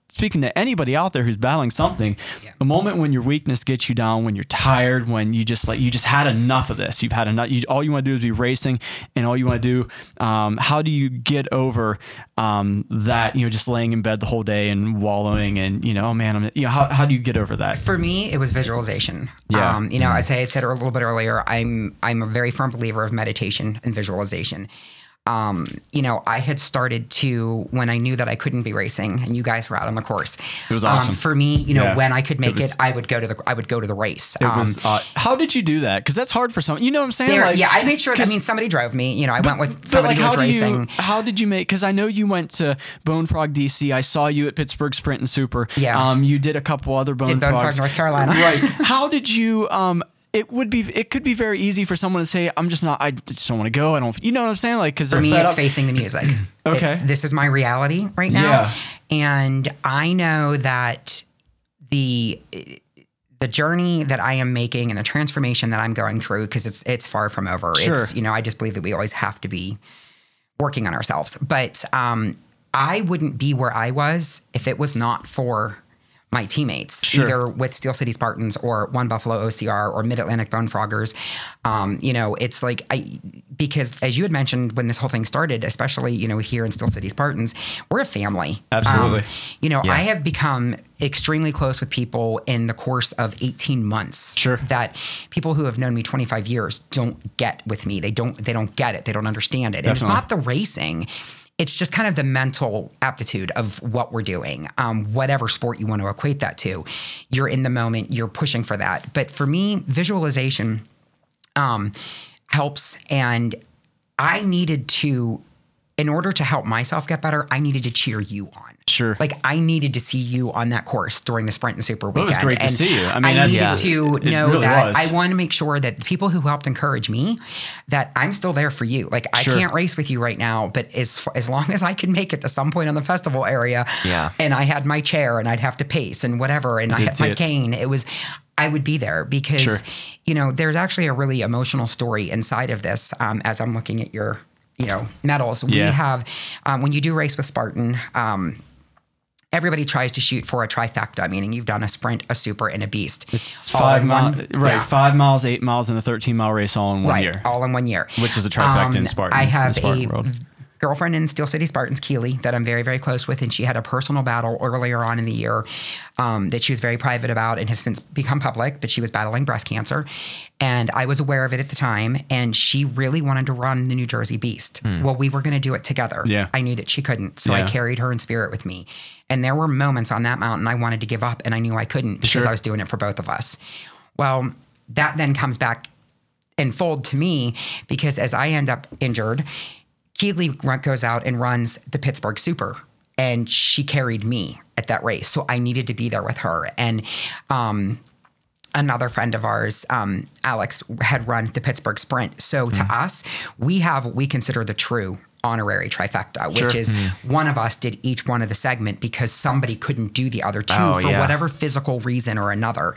speaking to anybody out there who's battling something Yeah. the moment when your weakness gets you down when you're tired when you just like you just had enough of this you've had enough you, all you want to do is be racing and all you want to do um, how do you get over um, that you know just laying in bed the whole day and wallowing and you know oh man I'm you know how, how do you get over that For me, it was visualization. Yeah. Um, you know, as I said a little bit earlier, I'm I'm a very firm believer of meditation and visualization. Um, you know, I had started to when I knew that I couldn't be racing, and you guys were out on the course. It was awesome. Um, for me, you know, Yeah. when I could make It was- it, I would go to the I would go to the race. it Um, was, uh, how did you do that because that's hard for someone you know what I'm saying like yeah, I made sure. I mean, somebody drove me. You know, I went with somebody like, who was how racing. you how did you make? Because I know you went to Bone Frog DC. I saw you at Pittsburgh Sprint and Super. Yeah. Um, you did a couple other Bone Did Bone Frog, Frogs. North Carolina. right. How did you? Um, it would be. It could be very easy for someone to say, "I'm just not. I just don't want to go. I don't. You know what I'm saying? Like, because For me, it's facing the music. Okay. It's, this is my reality right now. Yeah. And I know that the the journey that I am making and the transformation that I'm going through, because it's it's far from over. Sure. It's, you know, I just believe that we always have to be working on ourselves. But um, I wouldn't be where I was if it was not for my teammates, Sure. either with Steel City Spartans or One Buffalo OCR or Mid Atlantic Bone Froggers. Um, you know, it's like I because as you had mentioned when this whole thing started, especially you know here in Steel City Spartans, we're a family. Absolutely. Um, you know, Yeah. I have become extremely close with people in the course of 18 months. Sure. That people who have known me 25 years don't get with me. They don't they don't get it. They don't understand it. And it's not the racing. It's just kind of the mental aptitude of what we're doing, um, whatever sport you want to equate that to. You're in the moment, you're pushing for that. But for me, visualization um, helps. And I needed to, in order to help myself get better, I needed to cheer you on. Sure. Like I needed to see you on that course during the sprint and super Well, it weekend. was great to see you. I mean, I that's- needed to know really that was. I want to make sure that the people who helped encourage me, that I'm still there for you. Like I Sure. can't race with you right now, but as as long as I can make it to some point on the festival area, Yeah. and I had my chair and I'd have to pace and whatever, and I, did had my it. cane, it was. I would be there because, Sure. you know, there's actually a really emotional story inside of this. Um, as I'm looking at your, you know, medals, we Yeah. have um, when you do race with Spartan. Um, everybody tries to shoot for a trifecta, meaning you've done a sprint, a super, and a beast. It's All five miles, right? yeah. Five miles, eight miles, and a 13 mile race all in one right, year. all in one year. Which is a trifecta in Spartan- I in have Spartan a world. Girlfriend in Steel City Spartans, Keely, that I'm very, very close with, and she had a personal battle earlier on in the year um, that she was very private about and has since become public. But she was battling breast cancer, and I was aware of it at the time. And she really wanted to run the New Jersey Beast. Well, we were going to do it together. Yeah. I knew that she couldn't, so I carried her in spirit with me. And there were moments on that mountain I wanted to give up, and I knew I couldn't because Sure. I was doing it for both of us. Well, that then comes back and fold to me because as I end up injured, Keeley goes out and runs the Pittsburgh Super, and she carried me at that race. So I needed to be there with her. And um, another friend of ours, um, Alex, had run the Pittsburgh Sprint. So to us, we have what we consider the true honorary trifecta, which Sure. is one of us did each one of the segment because somebody couldn't do the other two Oh, for yeah. whatever physical reason or another.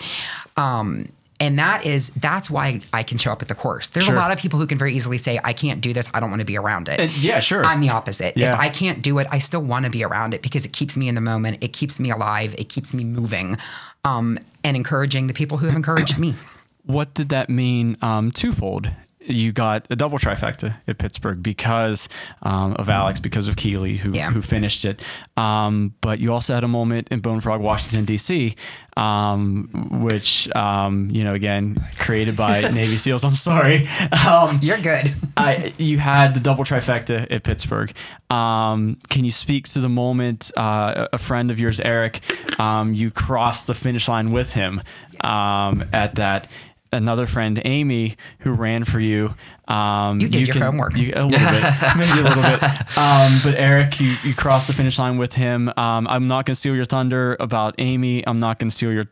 Um, and that is that's why I can show up at the course. There's Sure. a lot of people who can very easily say, I can't do this, I don't want to be around it. And- yeah, sure. I'm the opposite. Yeah. If I can't do it, I still want to be around it because it keeps me in the moment. It keeps me alive. It keeps me moving um, and encouraging the people who have encouraged me. what did that mean um, twofold? You got a double trifecta at Pittsburgh because um, of Alex, because of Keeley, who, Yeah. who finished it. Um, but you also had a moment in Bone Frog, Washington, D.C., um, which, um, you know, again, created by Navy SEALs. I'm sorry. Um, You're good. I, you had the double trifecta at Pittsburgh. Um, can you speak to the moment uh, a friend of yours, Eric, um, you crossed the finish line with him um, at that? Another friend, Amy, who ran for you. Um, You did your homework. You, a little bit, maybe a little bit. Um, but Eric, you, you crossed the finish line with him. Um, I'm not going to steal your thunder about Amy. I'm not going to steal your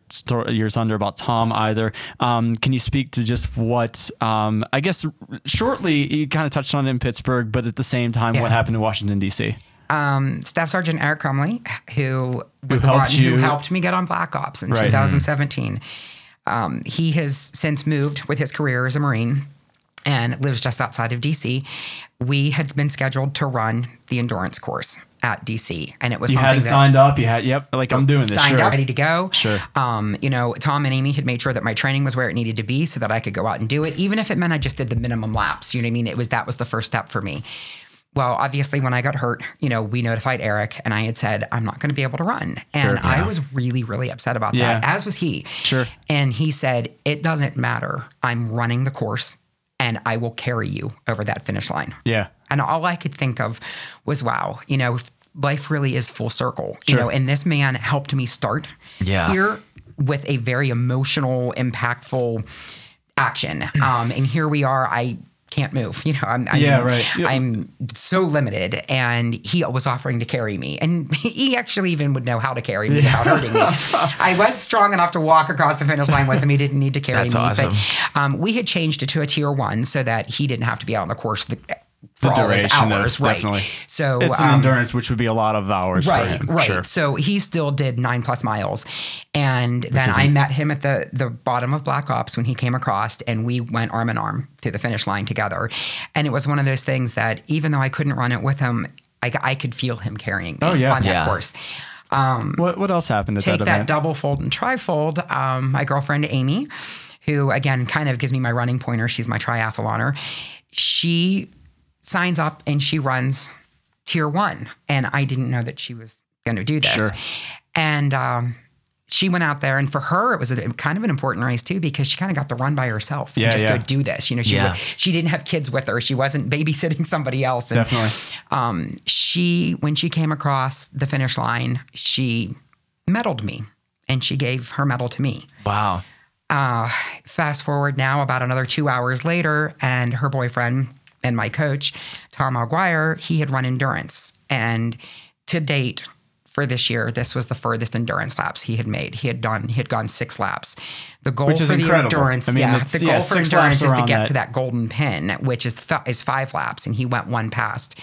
your thunder about Tom either. Um, can you speak to just what um, I guess shortly you kind of touched on it in Pittsburgh, but at the same time, what happened in Washington D.C. Um, Staff Sergeant Eric Crumley, who was Who the one you- who helped me get on Black Ops in Right. 2017. Um, he has since moved with his career as a Marine and lives just outside of DC. We had been scheduled to run the endurance course at DC, and it was You had that signed up. You had yep, like I'm doing this. signed Sure. up, ready to go. Sure. Um, you know, Tom and Amy had made sure that my training was where it needed to be so that I could go out and do it, even if it meant I just did the minimum laps. You know what I mean? It was that was the first step for me. Well, obviously, when I got hurt, you know, we notified Eric, and I had said I'm not going to be able to run, and Sure. I was really, really upset about Yeah. that. As was he. Sure. And he said, "It doesn't matter. I'm running the course, and I will carry you over that finish line." Yeah. And all I could think of was, wow, you know, life really is full circle. sure. You know, and this man helped me start Yeah. here with a very emotional, impactful action. Um, and here we are. I can't move. You know, I'm, I'm Yeah, right. Yeah. I'm so limited, and he was offering to carry me, and he actually even would know how to carry me without hurting me. I was strong enough to walk across the finish line with him. He didn't need to carry That's me. awesome. But um, we had changed it to a tier one so that he didn't have to be out on the course. The, for The all his duration of- hours, right? definitely. So It's an um, endurance, which would be a lot of hours right, for him. right. Sure. So he still did nine plus miles, and then I met him at the the bottom of Black Ops when he came across, and we went arm in arm through the finish line together. And it was one of those things that even though I couldn't run it with him, I, I could feel him carrying me Oh, yeah. on that Yeah. course. What what else happened at take that that, double fold and trifold. Um, my girlfriend Amy, who again kind of gives me my running pointer, she's my triathloner. She signs up and she runs tier one, and I didn't know that she was going to do this. Sure. And um, she went out there, and for her, it was a, kind of an important race too because she kind of got to run by herself Yeah, and just yeah. go do this. You know, she Yeah. she didn't have kids with her. She wasn't babysitting somebody else. And Definitely. um, she when she came across the finish line, she medaled me, and she gave her medal to me. Wow. Uh, fast forward now about another two hours later, and her boyfriend and my coach, Tom Aguirre, he had run endurance. And to date, for this year, this was the furthest endurance laps he had made. He had done, he had gone six laps. The goal for the incredible. endurance, I mean, yeah, the yeah, goal for endurance is to get that. to that golden pin, which is is five laps, and he went one past.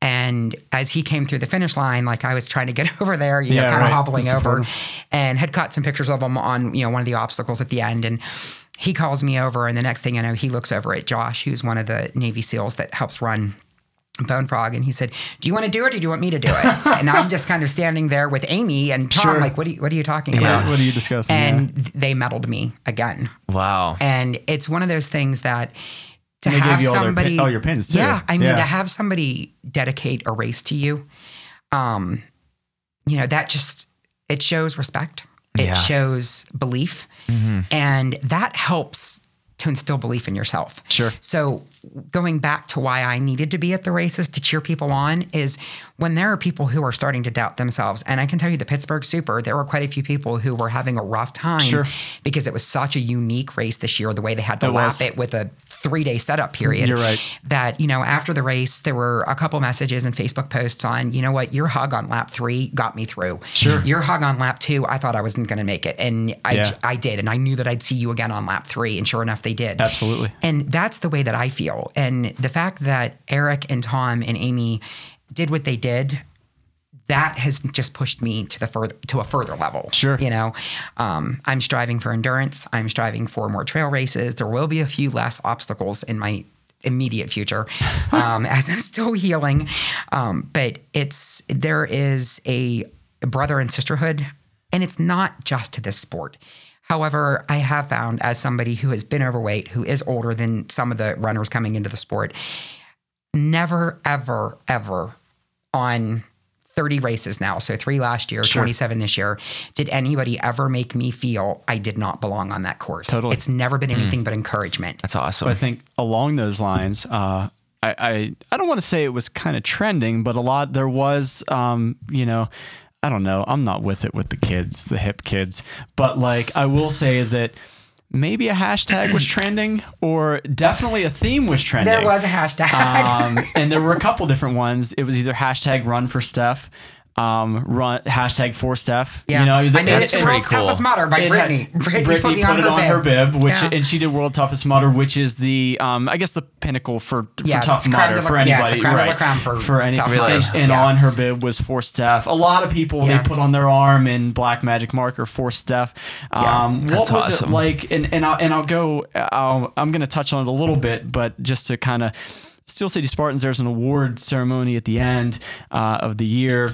And as he came through the finish line, like I was trying to get over there, you know, kind right. of hobbling over, and had caught some pictures of him on, you know, one of the obstacles at the end. And he calls me over, and the next thing I know, he looks over at Josh, who's one of the Navy SEALs that helps run Bone Frog, and he said, "Do you want to do it, or do you want me to do it?" and I'm just kind of standing there with Amy and Tom, Sure. like, "What are you, what are you talking Yeah. about?" What are you discussing? And Yeah. they medaled me again, Wow. and it's one of those things that to And they gave have you all their pin- somebody, all your pins, too. Yeah, I mean, Yeah. to have somebody dedicate a race to you, um, you know, that just it shows respect. It Yeah. shows belief, mm-hmm. and that helps to instill belief in yourself. Sure. So going back to why I needed to be at the races to cheer people on is when there are people who are starting to doubt themselves. And I can tell you the Pittsburgh Super, there were quite a few people who were having a rough time Sure. because it was such a unique race this year, the way they had to It lap was. it with a three day setup period. You're right. That, you know, after the race, there were a couple messages and Facebook posts on, you know what, your hug on lap three got me through. Sure. Your hug on lap two, I thought I wasn't going to make it. And I, Yeah. I did. And I knew that I'd see you again on lap three. And sure enough, they did. Absolutely. And that's the way that I feel. And the fact that Eric and Tom and Amy did what they did, that has just pushed me to the further to a further level. Sure. You know, um, I'm striving for endurance. I'm striving for more trail races. There will be a few less obstacles in my immediate future um, as I'm still healing. Um, but it's there is a brother and sisterhood, and it's not just to this sport. However, I have found as somebody who has been overweight, who is older than some of the runners coming into the sport, never, ever, ever on 30 races now, so three last year, 27 this year, did anybody ever make me feel I did not belong on that course? Totally. It's never been anything but encouragement. That's awesome. I think along those lines, uh, I, I I don't want to say it was kind of trending, but a lot there was, um, you know, I don't know. I'm not with it with the kids, the hip kids, but like I will say that maybe a hashtag was trending, or definitely a theme was trending. There was a hashtag. um, and there were a couple different ones. It was either hashtag Run for Steph, um, run hashtag for Steph. yeah. You know, I mean, it- it's it- world's cool. toughest mudder by it had- Brittany. Brittany, Brittany put me on, it on her bib, which Yeah. and she did World Toughest Mudder, which is the um, I guess the pinnacle for Yeah, for tough it's creme mudder de la- for yeah, it's anybody, the creme de la right? creme for any tough and, and Yeah. on her bib was for Steph. A lot of people Yeah. they put on their arm in black magic marker for Steph. Um, what That's was awesome. it like? And and I'll, and I'll go. I'll, I'm going to touch on it a little bit, but just to kind of. Steel City Spartans, there's an award ceremony at the end uh, of the year.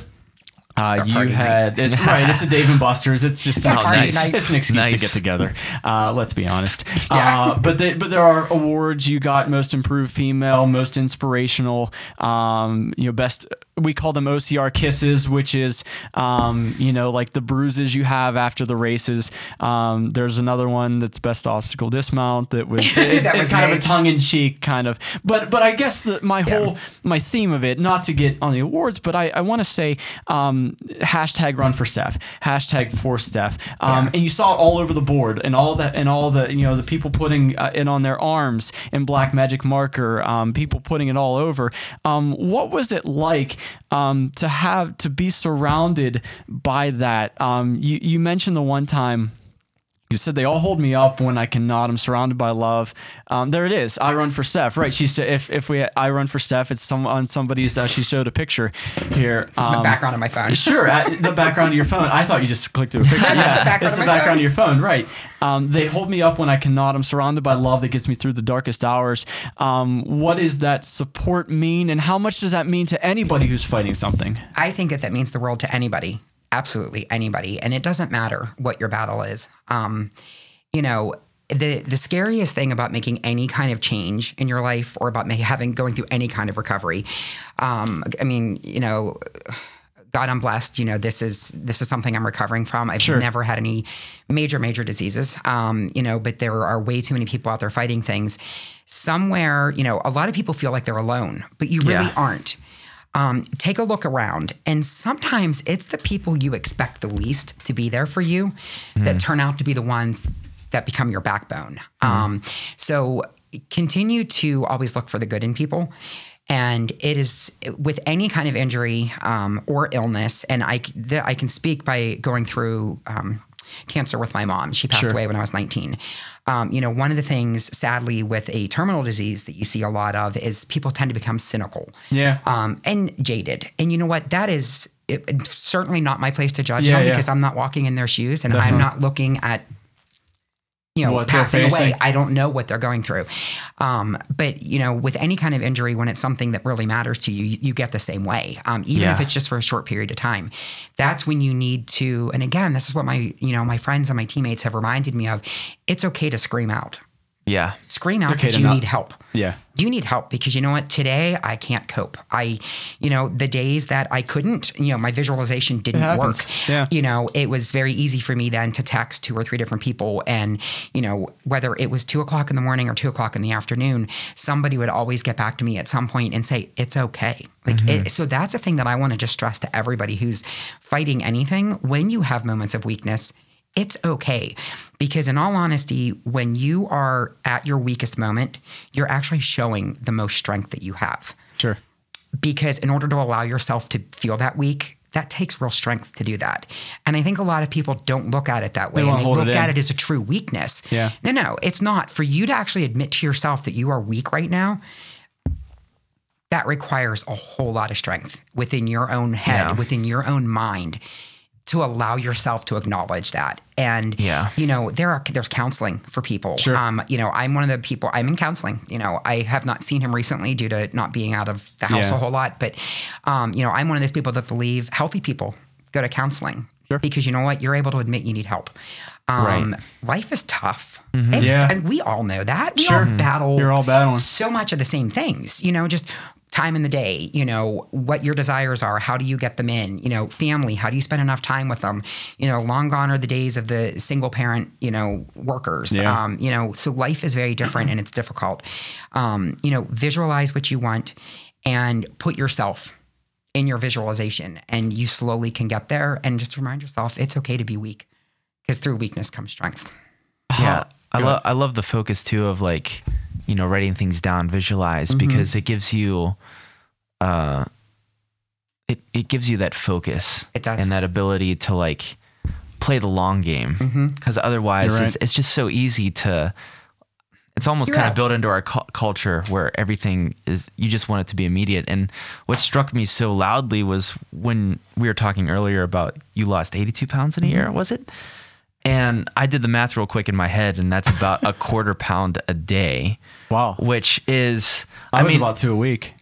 Uh, you had it's right. It's a Dave and Buster's. It's just an excuse. night. It's an excuse to get together. Uh, let's be honest. Yeah. Uh, but they, but there are awards. You got most improved female, most inspirational. Um, you know, best. We call them OCR kisses, which is um, you know like the bruises you have after the races. Um, there's another one that's best obstacle dismount. That was it's, That it's was kind of a tongue in cheek kind of. But but I guess that my whole my theme of it, not to get on the awards, but I, I want to say um, hashtag run for Steph, hashtag for Steph, um, Yeah. and you saw it all over the board, and all that, and all the you know the people putting uh, it on their arms in black magic marker, um, people putting it all over. Um, what was it like um, to have to be surrounded by that? Um, you you mentioned the one time. You said they all hold me up when I cannot. I'm surrounded by love. Um, there it is. I run for Steph. Right. She said, if if we I run for Steph, it's some on somebody's. Uh, she showed a picture here. Um, background on my phone. Sure, at the background of your phone. I thought you just clicked to a picture. That's yeah, the background it's of the background phone. of your phone, right? Um, they hold me up when I cannot. I'm surrounded by love that gets me through the darkest hours. Um, what does that support mean, and how much does that mean to anybody who's fighting something? I think that that means the world to anybody absolutely anybody, and it doesn't matter what your battle is. Um, you know, the the scariest thing about making any kind of change in your life or about having going through any kind of recovery, um, I mean, you know. God, I'm blessed. You know, this is this is something I'm recovering from. I've Sure. never had any major, major diseases. Um, you know, but there are way too many people out there fighting things. Somewhere, you know, a lot of people feel like they're alone, but you really Yeah. aren't. Um, take a look around, and sometimes it's the people you expect the least to be there for you that turn out to be the ones that become your backbone. Um, so continue to always look for the good in people. And it is with any kind of injury um, or illness, and I, th- I can speak by going through um, cancer with my mom. She passed Sure. away when I was 19. Um, you know, one of the things, sadly, with a terminal disease that you see a lot of is people tend to become cynical Yeah. um, and jaded. And you know what? That is it, certainly not my place to judge Yeah, them yeah. because I'm not walking in their shoes and I'm not looking at you know What passing away. I don't know what they're going through. Um, but you know, with any kind of injury, when it's something that really matters to you, you, you get the same way. Um, even if it's just for a short period of time. That's when you need to. And again, this is what my you know my friends and my teammates have reminded me of. It's okay to scream out. Yeah. Scream out okay that you not- need help. Yeah. you need help? Because you know what? Today i can't cope. I you know the days that i couldn't you know my visualization didn't work. Yeah. you know it was very easy for me then to text two or three different people. And you know whether it was two o'clock in the morning or two o'clock in the afternoon somebody would always get back to me at some point and say it's okay. Like mm-hmm. it, so that's a thing that i want to just stress to everybody who's fighting anything. When you have moments of weakness it's okay. Because, in all honesty, when you are at your weakest moment, you're actually showing the most strength that you have. Sure. Because, in order to allow yourself to feel that weak, that takes real strength to do that. And I think a lot of people don't look at it that way. They and they look it at it as a true weakness. Yeah. No, no, it's not. For you to actually admit to yourself that you are weak right now, that requires a whole lot of strength within your own head, Yeah. within your own mind to allow yourself to acknowledge that. And Yeah. you know, there are there's counseling for people. Sure. Um, you know, I'm one of the people I'm in counseling. You know, I have not seen him recently due to not being out of the house Yeah. a whole lot, but um, you know, I'm one of those people that believe healthy people go to counseling. Sure. Because you know what? You're able to admit you need help. Um, Right. Life is tough. It's, Mm-hmm. Yeah. And we all know that. We Sure. all battle You're all battling. so much of the same things, you know, just time in the day, you know, what your desires are, how do you get them in, you know, family, how do you spend enough time with them? You know, long gone are the days of the single parent, you know, workers. Yeah. Um, you know, so life is very different and it's difficult. Um, you know, visualize what you want and put yourself in your visualization and you slowly can get there and just remind yourself it's okay to be weak because through weakness comes strength. Yeah. I Go love I love the focus too of like, you know, writing things down, visualize Mm-hmm. because it gives you uh it, it gives you that focus. It does. And that ability to like play the long game. Mm-hmm. Because otherwise right. it's, it's just so easy to it's almost You're kind out. of built into our cu- culture where everything is you just want it to be immediate and what struck me so loudly was when we were talking earlier about you lost 82 pounds in a Mm-hmm. year was it and i did the math real quick in my head and that's about a quarter pound a day Wow. which is I, i, was mean about two a week.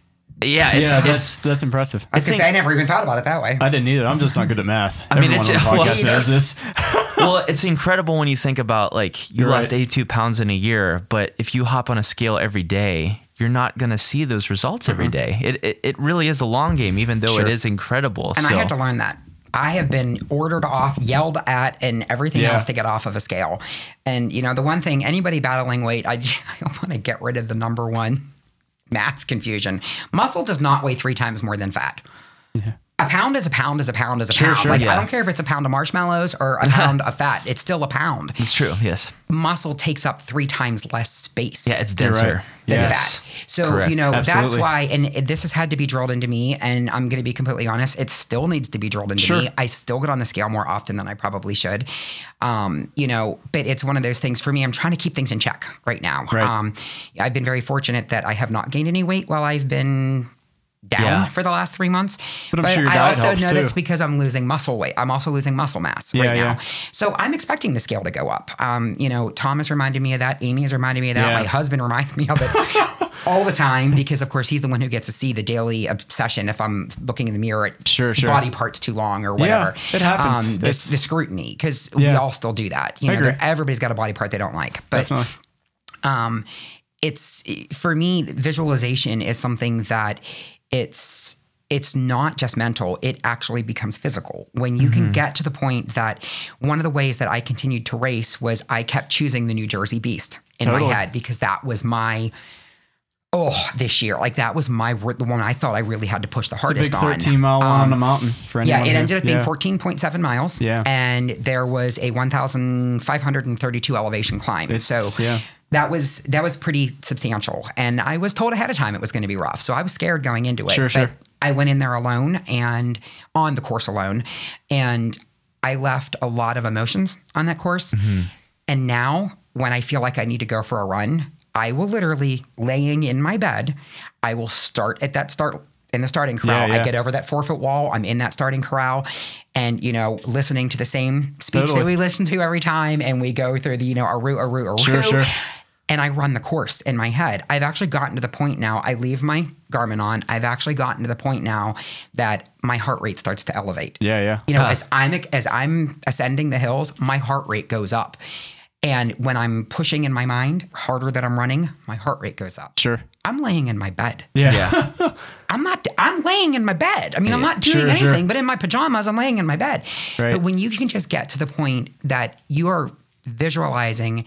yeah it's, yeah, it's that's that's impressive. I was gonna say I never even thought about it that way. I didn't either. I'm just not good at math. I mean, Everyone it's- on the well, knows this. well, it's incredible when you think about like you You're lost right. 82 pounds in a year, but if you hop on a scale every day, you're not going to see those results every day. It, it it really is a long game, even though Sure. it is incredible. And so I had to learn that. I have been ordered off, yelled at, and everything Yeah. else to get off of a scale. And you know, the one thing anybody battling weight, I, I want to get rid of the number one mass confusion. Muscle does not weigh three times more than fat. A pound is a pound is a pound is a Sure, pound. sure, like I don't care if it's a pound of marshmallows or a pound of fat. It's still a pound. it's true. Yes. Muscle takes up three times less space Yeah, it's You're right. denser. than Yes. fat. So Correct. you know that's why, and it- this has had to be drilled into me. And I'm going to be completely honest, it still needs to be drilled into Sure. me. I still get on the scale more often than I probably should. Um, you know, but it's one of those things for me. I'm trying to keep things in check right now. Right. Um, I've been very fortunate that I have not gained any weight while I've been down Yeah. for the last three months. But I'm sure your I also know too. that's because I'm losing muscle weight. I'm also losing muscle mass Yeah, right now. yeah. So I'm expecting the scale to go up. Um, you know, Thomas reminded me of that. Amy has reminded me of that. My husband reminds me of it all the time because of course he's the one who gets to see the daily obsession if I'm looking in the mirror at Sure, sure. body parts too long or whatever. it happens. Um, the, the scrutiny because we all still do that. You know, everybody's got a body part they don't like, but Definitely. um, it's for me visualization is something that it's it's not just mental it actually becomes physical when you Mm-hmm. can get to the point that one of the ways that i continued to race was i kept choosing the new jersey beast in Totally. my head because that was my oh this year like that was my the one i thought i really had to push the It's a hardest big on 13 mile one on a mountain for anyone. yeah, it who- ended up being yeah. 14.7 miles. Yeah. And there was a 1,532 elevation climb. It's- so yeah. That was that was pretty substantial. And I was told ahead of time it was going to be rough. So I was scared going into it. Sure, but sure. I went in there alone and on the course alone. And I left a lot of emotions on that course. Mm-hmm. And now when I feel like I need to go for a run, I will literally laying in my bed, I will start at that start in the starting corral. Yeah, yeah. I get over that four foot wall. I'm in that starting corral and, you know, listening to the same speech Totally. that we listen to every time. And we go through the, you know, a route, a route, a Sure, sure. And I run the course in my head. I've actually gotten to the point now, I leave my Garmin on. I've actually gotten to the point now that my heart rate starts to elevate. Yeah, yeah. You know, as I'm as I'm ascending the hills, my heart rate goes up. And when I'm pushing in my mind harder than I'm running, my heart rate goes up. Sure. I'm laying in my bed. Yeah. yeah. I'm not. I'm laying in my bed. I mean, I'm not doing Sure, anything, sure. but in my pajamas, I'm laying in my bed. Right. But when you can just get to the point that you are visualizing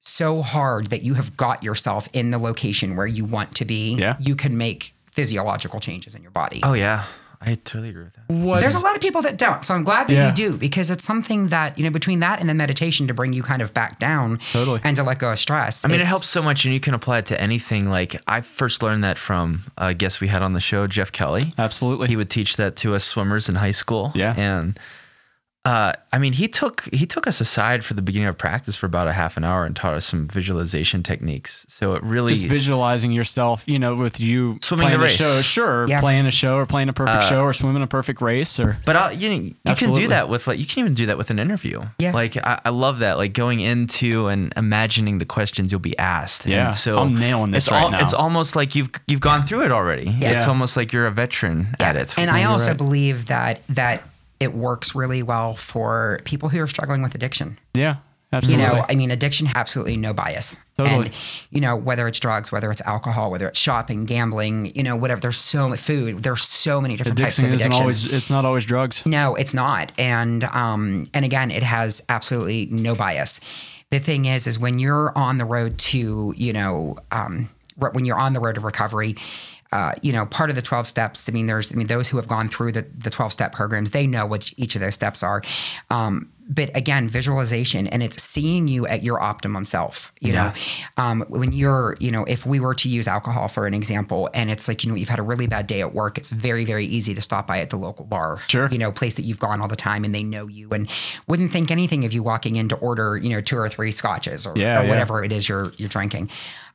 so hard that you have got yourself in the location where you want to be, Yeah. you can make physiological changes in your body. Oh yeah, I totally agree with that. What? There's a lot of people that don't. So I'm glad that Yeah. you do because it's something that, you know, between that and the meditation to bring you kind of back down Totally. and to let go of stress. I mean, it helps so much, and you can apply it to anything. Like I first learned that from a guest we had on the show, Jeff Kelly. Absolutely. He would teach that to us swimmers in high school. Yeah. and uh, I mean, he took he took us aside for the beginning of practice for about a half an hour and taught us some visualization techniques. So it really just visualizing yourself, you know, with you Swimming playing the a race. show, sure, Yeah. playing a show or playing a perfect show or swimming a perfect race or But I'll, you know, you can do that with like you can even do that with an interview. Yeah. Like I, I love that. Like going into and imagining the questions you'll be asked. Yeah. And so I'm nailing this it's right all, now. It's almost like you've you've gone through it already. Yeah. It's Yeah. almost like you're a veteran at it. And I also right. believe that that it works really well for people who are struggling with addiction. yeah, Absolutely. You know, I mean, addiction absolutely no bias. Totally. And you know, whether it's drugs, whether it's alcohol, whether it's shopping, gambling, you know, whatever. There's so much food. There's so many different addiction types of addiction. always it's not always drugs. No, it's not. And um, and again, it has absolutely no bias. The thing is, is when you're on the road to, you know, um, re- when you're on the road to recovery, uh, you know, part of the 12 steps, I mean, there's, I mean, those who have gone through the, the 12 step programs, they know what each of those steps are. Um, but again, visualization and it's seeing you at your optimum self, you know, um, when you're, you know, if we were to use alcohol for an example, and it's like, you know, you've had a really bad day at work, it's very, very easy to stop by at the local bar, Sure. you know, place that you've gone all the time and they know you and wouldn't think anything of you walking in to order, you know, two or three scotches or, Yeah, or yeah. whatever it is you're you're drinking.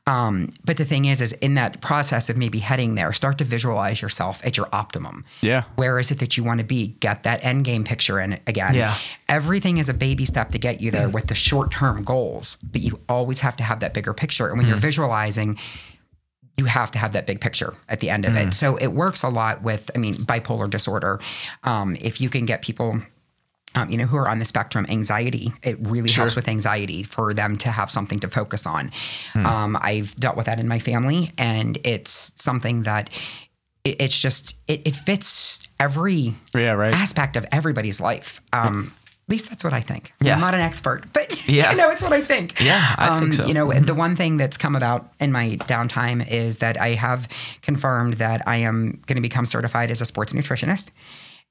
Um, but the thing is, is in that process of maybe heading there, start to visualize yourself at your optimum. Yeah. Where is it that you want to be? Get that end game picture in it again. Yeah. Everything is a baby step to get you there with the short term goals, but you always have to have that bigger picture. And when you're visualizing, you have to have that big picture at the end of it. So it works a lot with, I mean, bipolar disorder. Um, if you can get people, um, you know, who are on the spectrum, anxiety, it really helps with anxiety for them to have something to focus on. Um, I've dealt with that in my family, and it's something that it, it's just it, it fits every Yeah, right. aspect of everybody's life. Um, At least that's what I think. Yeah. I'm not an expert, but Yeah. you know, it's what I think. Yeah, I think so. You know, the one thing that's come about in my downtime is that I have confirmed that I am going to become certified as a sports nutritionist,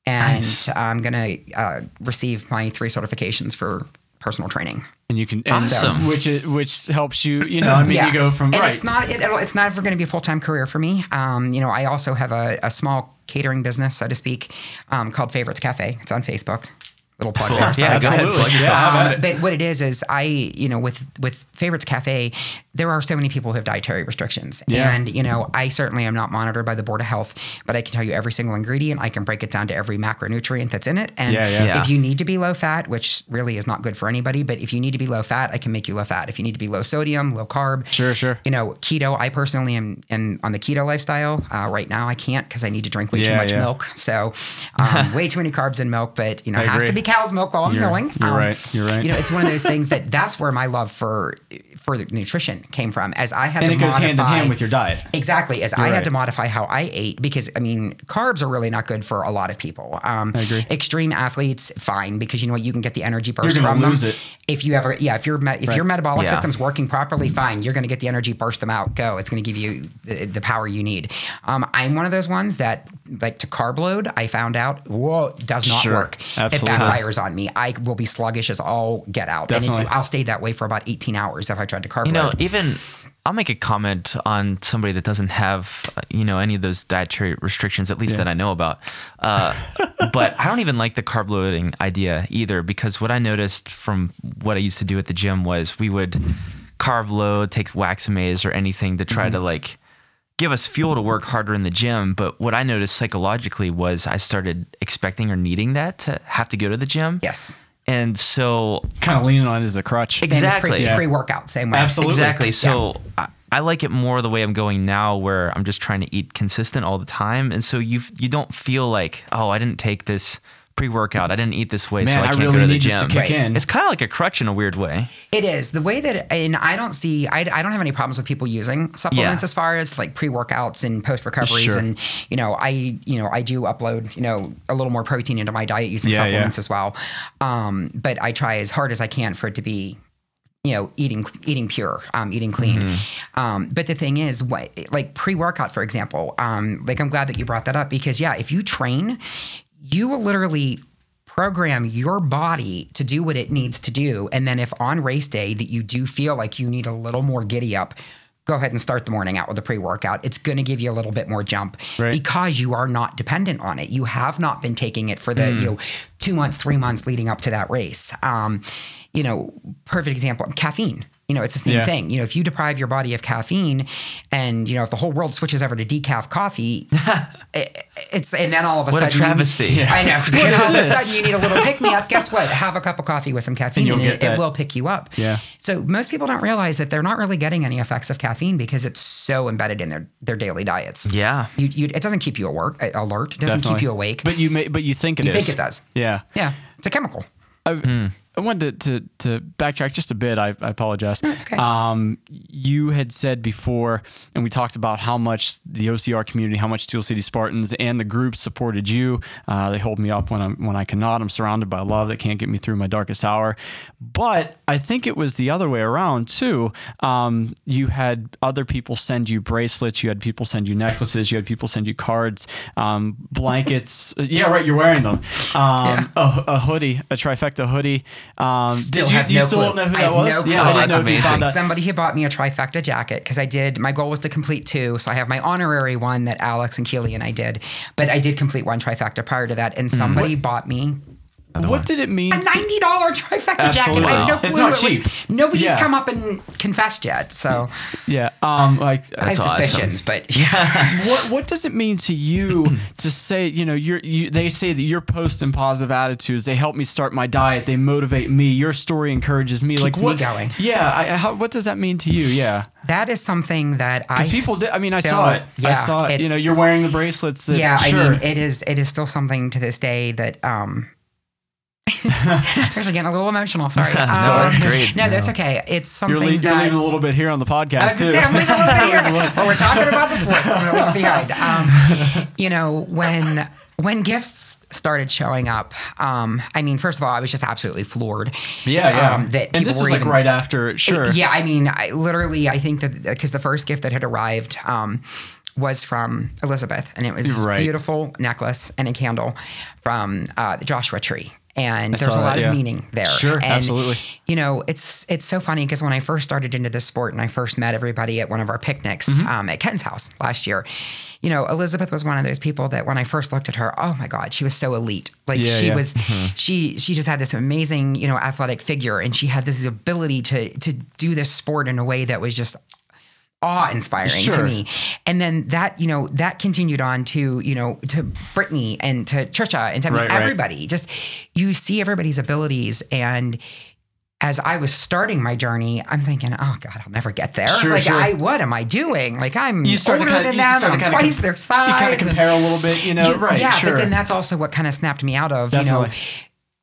and Nice. I'm going to uh, receive my three certifications for personal training. and you can and Awesome. which it, which helps you. You know, I mean, you go from and right. it's not it, it'll- it's not ever going to be a full time career for me. Um, you know, I also have a, a small catering business, so to speak, um, called Favorites Cafe. It's on Facebook. Little plug there. Yeah, Sorry, go ahead, guys. plug yourself. Yeah, Um, but what it is is I, you know, with with Favorites Cafe, there are so many people who have dietary restrictions. Yeah. And, you know, I certainly am not monitored by the Board of Health, but I can tell you every single ingredient. I can break it down to every macronutrient that's in it. And Yeah, yeah. If you need to be low fat, which really is not good for anybody, but if you need to be low fat, I can make you low fat. If you need to be low sodium, low carb, Sure, sure. You know, keto. I personally am, am on the keto lifestyle uh, right now. I can't because I need to drink way too much milk. So, um, way too many carbs in milk. But you know, it has to be cow's milk while I'm You're- milling. you're Um, right, you're right. You know, it's one of those things that that's where my love for for the nutrition came from. As I had And to it goes modify, hand in hand with your diet. Exactly. As I right. had to modify how I ate because I mean, carbs are really not good for a lot of people. Um, I agree. Extreme athletes, fine, because you know what, you can get the energy burst gonna from them. lose it. If you ever, yeah, if your me- if your metabolic Yeah. system's working properly, fine, you're going to get the energy, burst them out, go. It's going to give you the, the power you need. Um, I'm one of those ones that like to carb load. I found out, whoa, does not Sure. work. Absolutely. It backfires on me. I will be sluggish as all get out, Definitely. and it, I'll stay that way for about 18 hours if I tried to carb You know, even I'll make a comment on somebody that doesn't have, you know, any of those dietary restrictions, at least Yeah. that I know about. Uh, but I don't even like the carb loading idea either, because what I noticed from what I used to do at the gym was we would carb load, take Waxy Maize or anything to try to like give us fuel to work harder in the gym. But what I noticed psychologically was I started expecting or needing that to have to go to the gym. yes. And so Kind of leaning on it as a crutch. Same as Exactly. Pre, Yeah. Pre-workout, same way. Absolutely. Exactly. So I, I like it more the way I'm going now, where I'm just trying to eat consistent all the time, and so you you don't feel like oh I didn't take this pre-workout, I didn't eat this way, so Man, I I can't really go to the need this gym. to kick in. It's kind of like a crutch in a weird way. It is the way that, and I don't see, I, I don't have any problems with people using supplements Yeah. as far as like pre workouts and post recoveries. Sure. And, you know, I, you know, I do upload, you know, a little more protein into my diet using Yeah, yeah. supplements as well. Um, but I try as hard as I can for it to be, you know, eating eating pure, um, eating clean. Mm-hmm. Um, but the thing is, what like pre workout, for example, um, like I'm glad that you brought that up because yeah, if you train, you will literally program your body to do what it needs to do, and then if on race day that you do feel like you need a little more giddy up. Go ahead and start the morning out with a pre workout. It's going to give you a little bit more jump Right. because you are not dependent on it. You have not been taking it for the Mm. you know two months, three months leading up to that race. Um, you know, perfect example: caffeine. You know, it's the same Yeah. thing. You know, if you deprive your body of caffeine, and you know, if the whole world switches over to decaf coffee, it, it's and then all of a What a sudden, you- travesty. I know. And all of a sudden, you need a little pick me up. Guess what? Have a cup of coffee with some caffeine, and, get it, it will pick you up. Yeah. So most people don't realize that they're not really getting any effects of caffeine because it's so embedded in their their daily diets. Yeah. You, you, it doesn't keep you alert. Uh, alert. It doesn't Definitely. keep you awake. But you may, but you think it You is. think it does. Yeah. yeah, it's a chemical. I, I wanted to, to, to backtrack just a bit. I, I apologize. it's okay. Um, you had said before, and we talked about how much the OCR community, how much Steel City Spartans and the group supported you. Uh, they hold me up when I'm when I cannot. I'm surrounded by love that can't get me through my darkest hour. But I think it was the other way around too. Um, you had other people send you bracelets. You had people send you necklaces. You had people send you cards, um, blankets. yeah, right. You're wearing them. Um, a, a hoodie, a trifecta hoodie. Um, Still did you, have you no still clue. don't know who I that have was? no clue. Yeah, I didn't That's know amazing. Somebody had bought me a trifecta jacket because I did. My goal was to complete two, so I have my honorary one that Alex and Keely and I did, but I did complete one trifecta prior to that, and Mm-hmm. somebody bought me What did it mean? a ninety dollar trifecta jacket. I have no clue It's not it was- Nobody's Yeah. come up and confessed yet, so yeah. Um. Like. I have That's awesome. suspicions, but yeah. what what does it mean to you to say you know you're you, they say that you're posting positive attitudes they help me start my diet they motivate me your story encourages me like Keeps me what going. yeah I, how, what does that mean to you yeah that is something that I people did, I mean I still- saw it I saw it you know you're wearing the bracelets that, yeah, sure I mean, it is it is still something to this day that um actually getting a little emotional. Sorry. No, Um, that's great. No, that's okay. It's you're, something leaving, you're that leaving a little bit here on the podcast I was too gonna say I'm leaving a little bit here. well, we're talking about the sports. I'm gonna leave behind. Um, you know, when when gifts started showing up, um, I mean, first of all, I was just absolutely floored. yeah yeah Um, that and people this were was like even- right after sure yeah, I mean, I literally, I think that because the first gift that had arrived um, was from Elizabeth, and it was Right. beautiful necklace and a candle from uh, the Joshua tree. And I there's a that, lot yeah. of meaning there. Sure, and, absolutely. You know, it's it's so funny because when I first started into this sport and I first met everybody at one of our picnics Mm-hmm. um, at Ken's house last year, you know, Elizabeth was one of those people that when I first looked at her, oh my God, she was so elite. Like Yeah, she yeah. was, she she just had this amazing, you know, athletic figure, and she had this ability to to do this sport in a way that was just awe inspiring to me. And then that, you know, that continued on to, you know, to Brittany and to Trisha and to Right, right. everybody. Just you see everybody's abilities and as I was starting my journey, I'm thinking, oh God, I'll never get there. Sure, like, sure. I, what am I doing? Like, I'm You start older to kind than them. I'm twice com- their size. You kind of and- compare a little bit, you know, yeah, right? Yeah, sure. but then that's also what kind of snapped me out of, you know,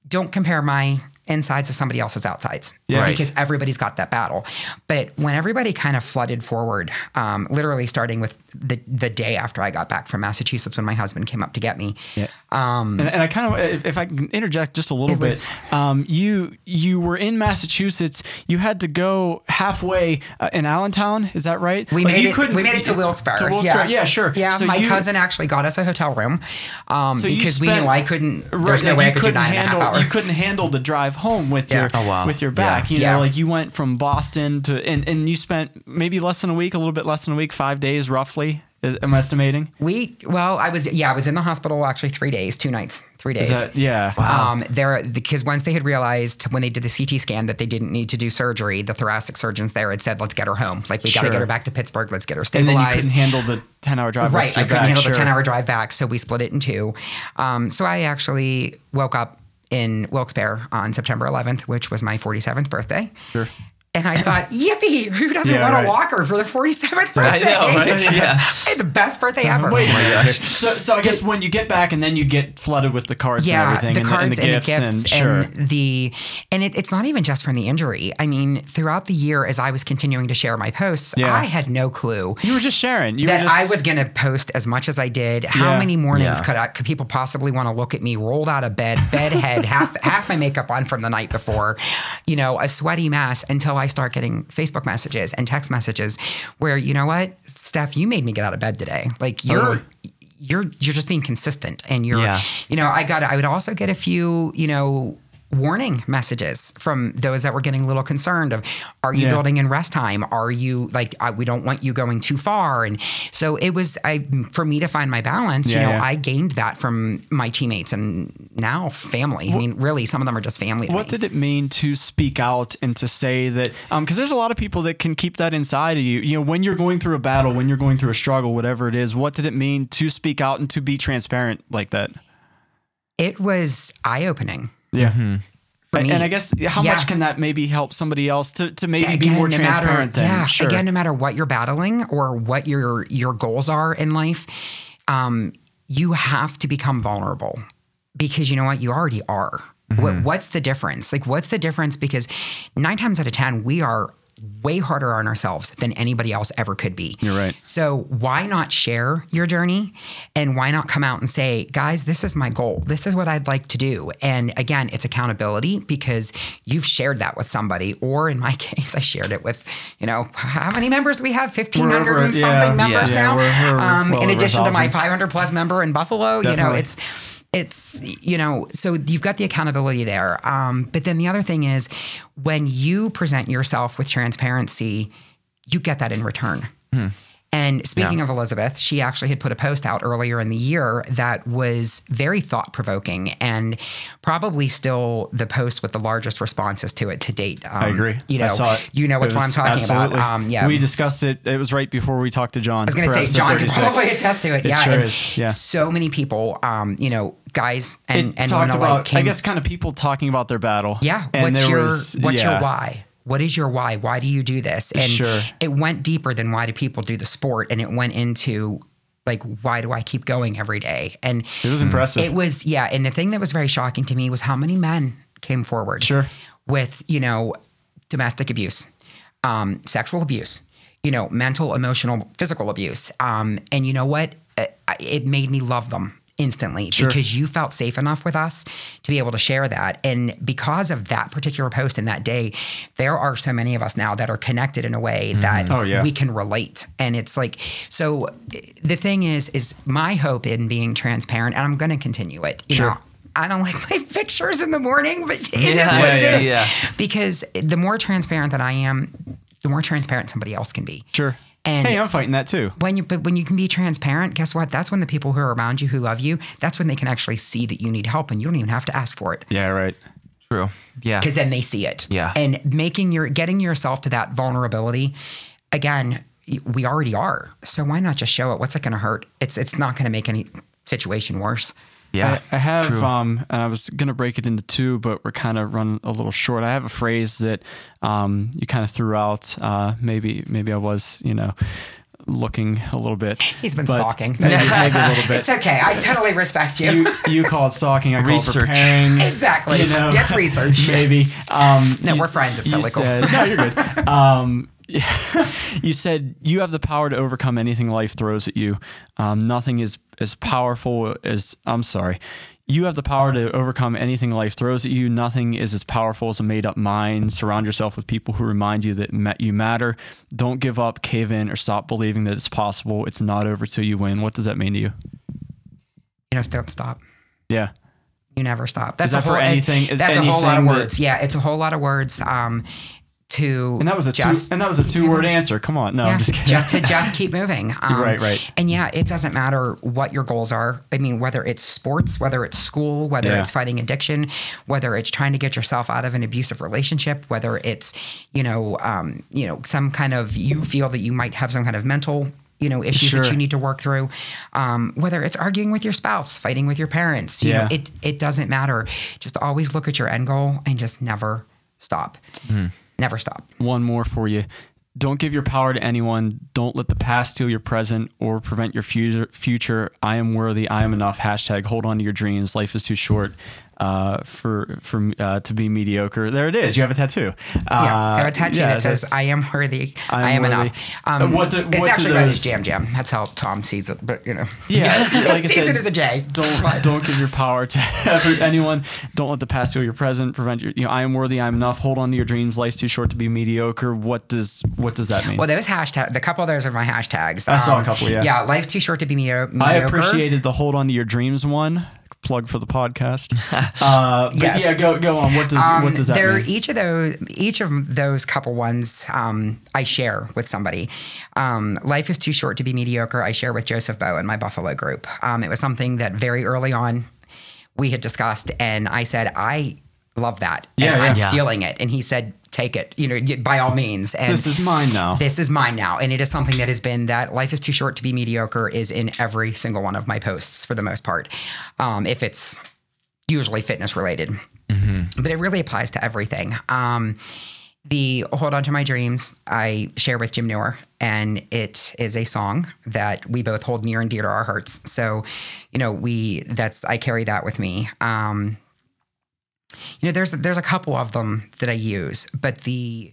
don't compare my insides to somebody else's outsides. Yeah. Right. Because everybody's got that battle. But when everybody kind of flooded forward, um, literally starting with the the day after I got back from Massachusetts when my husband came up to get me. Yeah. Um, and, and I kind of, if, if I can interject just a little bit, was- um, you you were in Massachusetts. You had to go halfway uh, in Allentown. Is that right? we Like, made it. couldn't- We made it to Wilkes-Barre. To Wilkes-Barre. Yeah, sure. Yeah, So my you- cousin actually got us a hotel room um, So because we knew I couldn't. Right, There's no way I could do nine and a half handle, hours. You couldn't handle the drive home with Yeah. your Oh, wow. with your back. You know, Yeah. like you went from Boston to and, and you spent maybe less than a week, a little bit less than a week, five days roughly. is- Am estimating? We well, I was yeah, I was in the hospital actually three days, two nights, three days. Is that yeah? Um, there because once they had realized when they did the CT scan that they didn't need to do surgery, the thoracic surgeons there had said, "Let's get her home. Like we got to get her back to Pittsburgh. Let's get her stabilized." and stabilized." then you couldn't handle the ten hour drive. Right, I couldn't back, handle sure. the ten-hour drive back, so we split it in two. Um, so I actually woke up in Wilkes-Barre on September 11th, which was my 47th birthday. Sure. And I thought, yippee! Who doesn't Yeah, want right. a walker for the 47th I birthday? know, right? Yeah. I had the best birthday ever. Wait a minute. So, so I guess when you get back and then you get flooded with the cards yeah, and everything, the and, cards the, and the gifts, and, sure. and the and it, it's not even just from the injury. I mean, throughout the year, as I was continuing to share my posts, Yeah. I had no clue you were just sharing. You that were just, I was going to post as much as I did. How Yeah. many mornings Yeah. could I, could people possibly want to look at me rolled out of bed, bedhead, half half my makeup on from the night before, you know, a sweaty mess until I start getting Facebook messages and text messages where you know what, Steph, you made me get out of bed today. Like oh, you're. Totally. You're you're just being consistent, and you're Yeah. you know I got I would also get a few you know warning messages from those that were getting a little concerned of are you Yeah. building in rest time are you like I, we don't want you going too far and so it was i for me to find my balance Yeah, you know yeah. i gained that from my teammates and now family i mean really some of them are just family What did it mean to speak out and to say that? Um, because there's a lot of people that can keep that inside of you. You know, when you're going through a battle, when you're going through a struggle, whatever it is, what did it mean to speak out and to be transparent like that? it was eye-opening Yeah. for And, and I guess how Yeah. much can that maybe help somebody else to, to maybe be more no matter- transparent? Yeah, sure. again, no matter what you're battling or what your your goals are in life, um, you have to become vulnerable because you know what, you already are. Mm-hmm. What, what's the difference? Like, what's the difference? Because nine times out of ten, we are way harder on ourselves than anybody else ever could be. You're right. So why not share your journey and why not come out and say, guys, this is my goal. This is what I'd like to do. And again, it's accountability because you've shared that with somebody. Or in my case, I shared it with, you know, how many members do we have? 1,500 We're- and yeah, something members yeah, now. we're- we're um, well in addition to my 500 plus member in Buffalo, you know, it's, it's you know so you've got the accountability there. Um, but then the other thing is when you present yourself with transparency you get that in return and speaking of Elizabeth, she actually had put a post out earlier in the year that was very thought provoking and probably still the post with the largest responses to it to date. Um, I agree. You know, I saw it. you know which one I'm talking absolutely. about. Um, yeah, We discussed it. It was right before we talked to John. I was going to say, John can probably attest to it. It yeah, sure is. Yeah. So many people, um, you know, guys and it and talked about, came, I guess, kind of people talking about their battle. Yeah. And what's your was- what's yeah. your why? What is your why? Why do you do this? And Sure. it went deeper than why do people do the sport, and it went into like why do I keep going every day? And It was impressive. it was yeah. And the thing that was very shocking to me was how many men came forward. Sure. With you know domestic abuse, um, sexual abuse, you know mental, emotional, physical abuse. Um, and you know what? It, it made me love them instantly because you felt safe enough with us to be able to share that. And because of that particular post and that day, there are so many of us now that are connected in a way mm-hmm. that Oh, yeah. we can relate. And it's like, so the thing is, is my hope in being transparent, and I'm going to continue it. You Sure. know, I don't like my pictures in the morning, but it is Yeah, what yeah, it yeah. is. Yeah. Because the more transparent that I am, the more transparent somebody else can be. Sure. And- hey, I'm fighting that too. When you but when you can be transparent, guess what? That's when the people who are around you who love you, that's when they can actually see that you need help and you don't even have to ask for it. Yeah, right. True. Yeah. because then they see it. Yeah. And making your getting yourself to that vulnerability, again, we already are. So why not just show it? What's it going to hurt? It's it's not going to make any situation worse. Yeah. I, I have, True. um, and I was gonna break it into two, but we're kind of running a little short. I have a phrase that um, you kind of threw out. Uh, maybe, maybe I was, you know, looking a little bit. He's been but stalking. Maybe, maybe a little bit. It's okay. I totally respect you. you you call it stalking. I call Research. it preparing. exactly. You know, That's research. Maybe. Um, No, you- we're friends. It's you totally cool. said, no, you're good. Um, you said you have the power to overcome anything life throws at you. Um, nothing is as powerful as I'm sorry. You have the power to overcome anything life throws at you. Nothing is as powerful as a made up mind. Surround yourself with people who remind you that you matter. Don't give up, cave in, or stop believing that it's possible. It's not over till you win. What does that mean to you? You just don't stop. Yeah. You never stop. That's that a whole, for anything- That's a whole lot of anything that- words. Yeah, it's a whole lot of words. Um, to And that was a just, two. And that was a two-word answer. Come on. No, Yeah, I'm just kidding. just to just keep moving. Um, Right, right. And yeah, it doesn't matter what your goals are. I mean, whether it's sports, whether it's school, whether Yeah. it's fighting addiction, whether it's trying to get yourself out of an abusive relationship, whether it's you know, um, you know, some kind of you feel that you might have some kind of mental. You know, issues that you need to work through. Um, whether it's arguing with your spouse, fighting with your parents, you know, it it doesn't matter. Just always look at your end goal and just never stop. Hmm. Never stop. one more for you. Don't give your power to anyone. Don't let the past steal your present or prevent your future. Future. I am worthy. I am enough. Hashtag hold on to your dreams. Life is too short uh, for for uh, to be mediocre. There it is. You have a tattoo. Yeah, I have Uh, a tattoo yeah, that says "I am worthy, I am, worthy." enough." Uh, what do- it's what actually read as those- Jam Jam. That's how Tom sees it, but you know, Yeah, like I sees said, it as a J. Don't don't give your power to anyone. Don't let the past steal your present. Prevent your. You know, I am worthy. I am enough. Hold on to your dreams. Life's too short to be mediocre. What does what does that mean? Well, those hashtag, the couple of those are my hashtags. I saw a couple, yeah. Yeah, life's too short to be medio- mediocre. I appreciated the hold on to your dreams one. Plug for the podcast. Uh, but Yes. yeah, go go on. What does Um, what does that they're mean? each of those each of those couple ones um, I share with somebody. Um, Life is too short to be mediocre. I share with Joseph Bow in my Buffalo group. Um, it was something that very early on we had discussed, and I said I love that. Yeah, and yeah. I'm Yeah. stealing it, and he said take it. You know, by all means. And This is mine now. this is mine now. And it is something that has been that life is too short to be mediocre is in every single one of my posts for the most part. Um, if it's usually fitness related, but it really applies to everything. Um, the Hold On to My Dreams, I share with Jim Newer, and it is a song that we both hold near and dear to our hearts. So, you know, we, that's, I carry that with me. Um, you know, there's there's a couple of them that I use, but the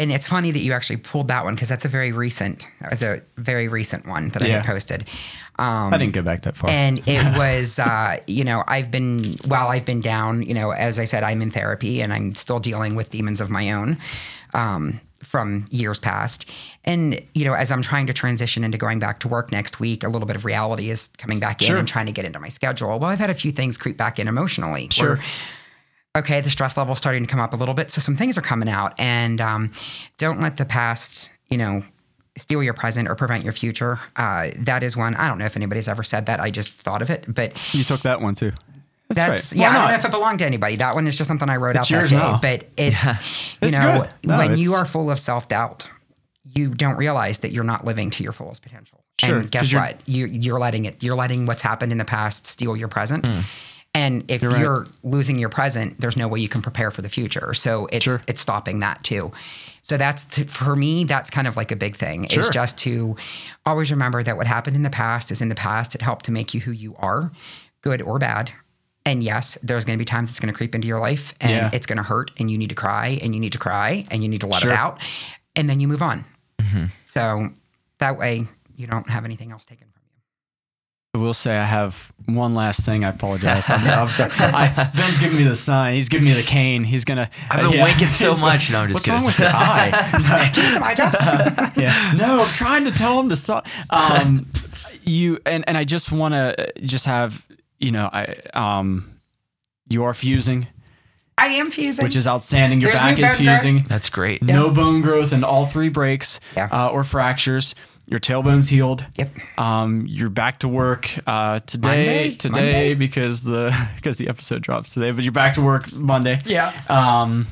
and it's funny that you actually pulled that one because that's a very recent, that was a very recent one that I had posted. Um, I didn't go back that far. and it was, uh, you know, I've been while I've been down, you know, as I said, I'm in therapy and I'm still dealing with demons of my own. Um, from years past. And, you know, as I'm trying to transition into going back to work next week, a little bit of reality is coming back in and trying to get into my schedule. Well, I've had a few things creep back in emotionally. Sure. where okay, the stress level's starting to come up a little bit. So some things are coming out. And um, don't let the past, you know, steal your present or prevent your future. Uh, that is one. I don't know if anybody's ever said that. I just thought of it. But you took that one too. That's, that's, right. yeah, Why I don't not? know if it belonged to anybody. That one is just something I wrote It's out that day. now. But it's, you It's know. No, when you are full of self doubt, you don't realize that you're not living to your fullest potential. Sure, And guess what? You, you're letting it, you're letting what's happened in the past steal your present. And if. You're you're, right. losing your present, there's no way you can prepare for the future. So it's Sure. it's stopping that too. So that's t- for me. That's kind of like a big thing. Is just to always remember that what happened in the past is in the past. It helped to make you who you are, good or bad. And yes, there's going to be times it's going to creep into your life, and Yeah. it's going to hurt, and you need to cry, and you need to cry, and you need to let Sure. it out, and then you move on. Mm-hmm. So that way you don't have anything else taken from you. I will say I have one last thing. I apologize. I'm, I'm sorry. I, Ben's giving me the sign. He's giving me the cane. He's gonna. I've been yeah. winking so much. No, I'm just What's kidding. wrong with your eye? Do you some eye drops? yeah. No, I'm trying to tell him to stop. Um, you and and I just want to just have you know I um You are fusing, I am fusing. which is outstanding. Your There's back is bone growth. fusing. That's great. No bone growth in all three breaks Yeah. uh, or fractures. Your tailbone's healed. Yep. Um, you're back to work uh, today. Monday? Today Monday? because the because the episode drops today, but you're back to work Monday. Yeah. Um,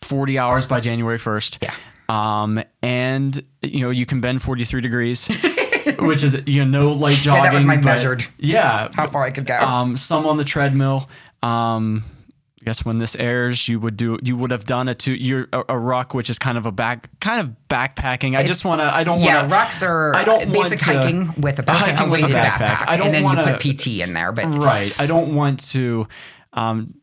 40 hours by January 1st. Yeah. Um, and you know you can bend 43 degrees, which is you know no light jogging. that was my measured. Yeah. how far I could go. Um, some on the treadmill. Um, I guess when this airs, you would do you would have done a two you're a, a ruck, which is kind of a back kind of backpacking. I just want to. I don't yeah, want to. rucks are I don't want basic to- hiking with a, back, hiking a with a backpack. backpack. I don't and then wanna- you put PT in there, but Right. I don't want to, um,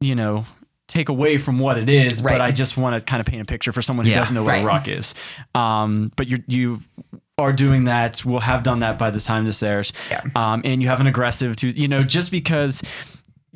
you know, take away from what it is, but I just want to kind of paint a picture for someone who Yeah. doesn't know what Right. a ruck is. Um, but you you are doing that. We'll have done that by the time this airs. Yeah. Um, and you have an aggressive to you know just because.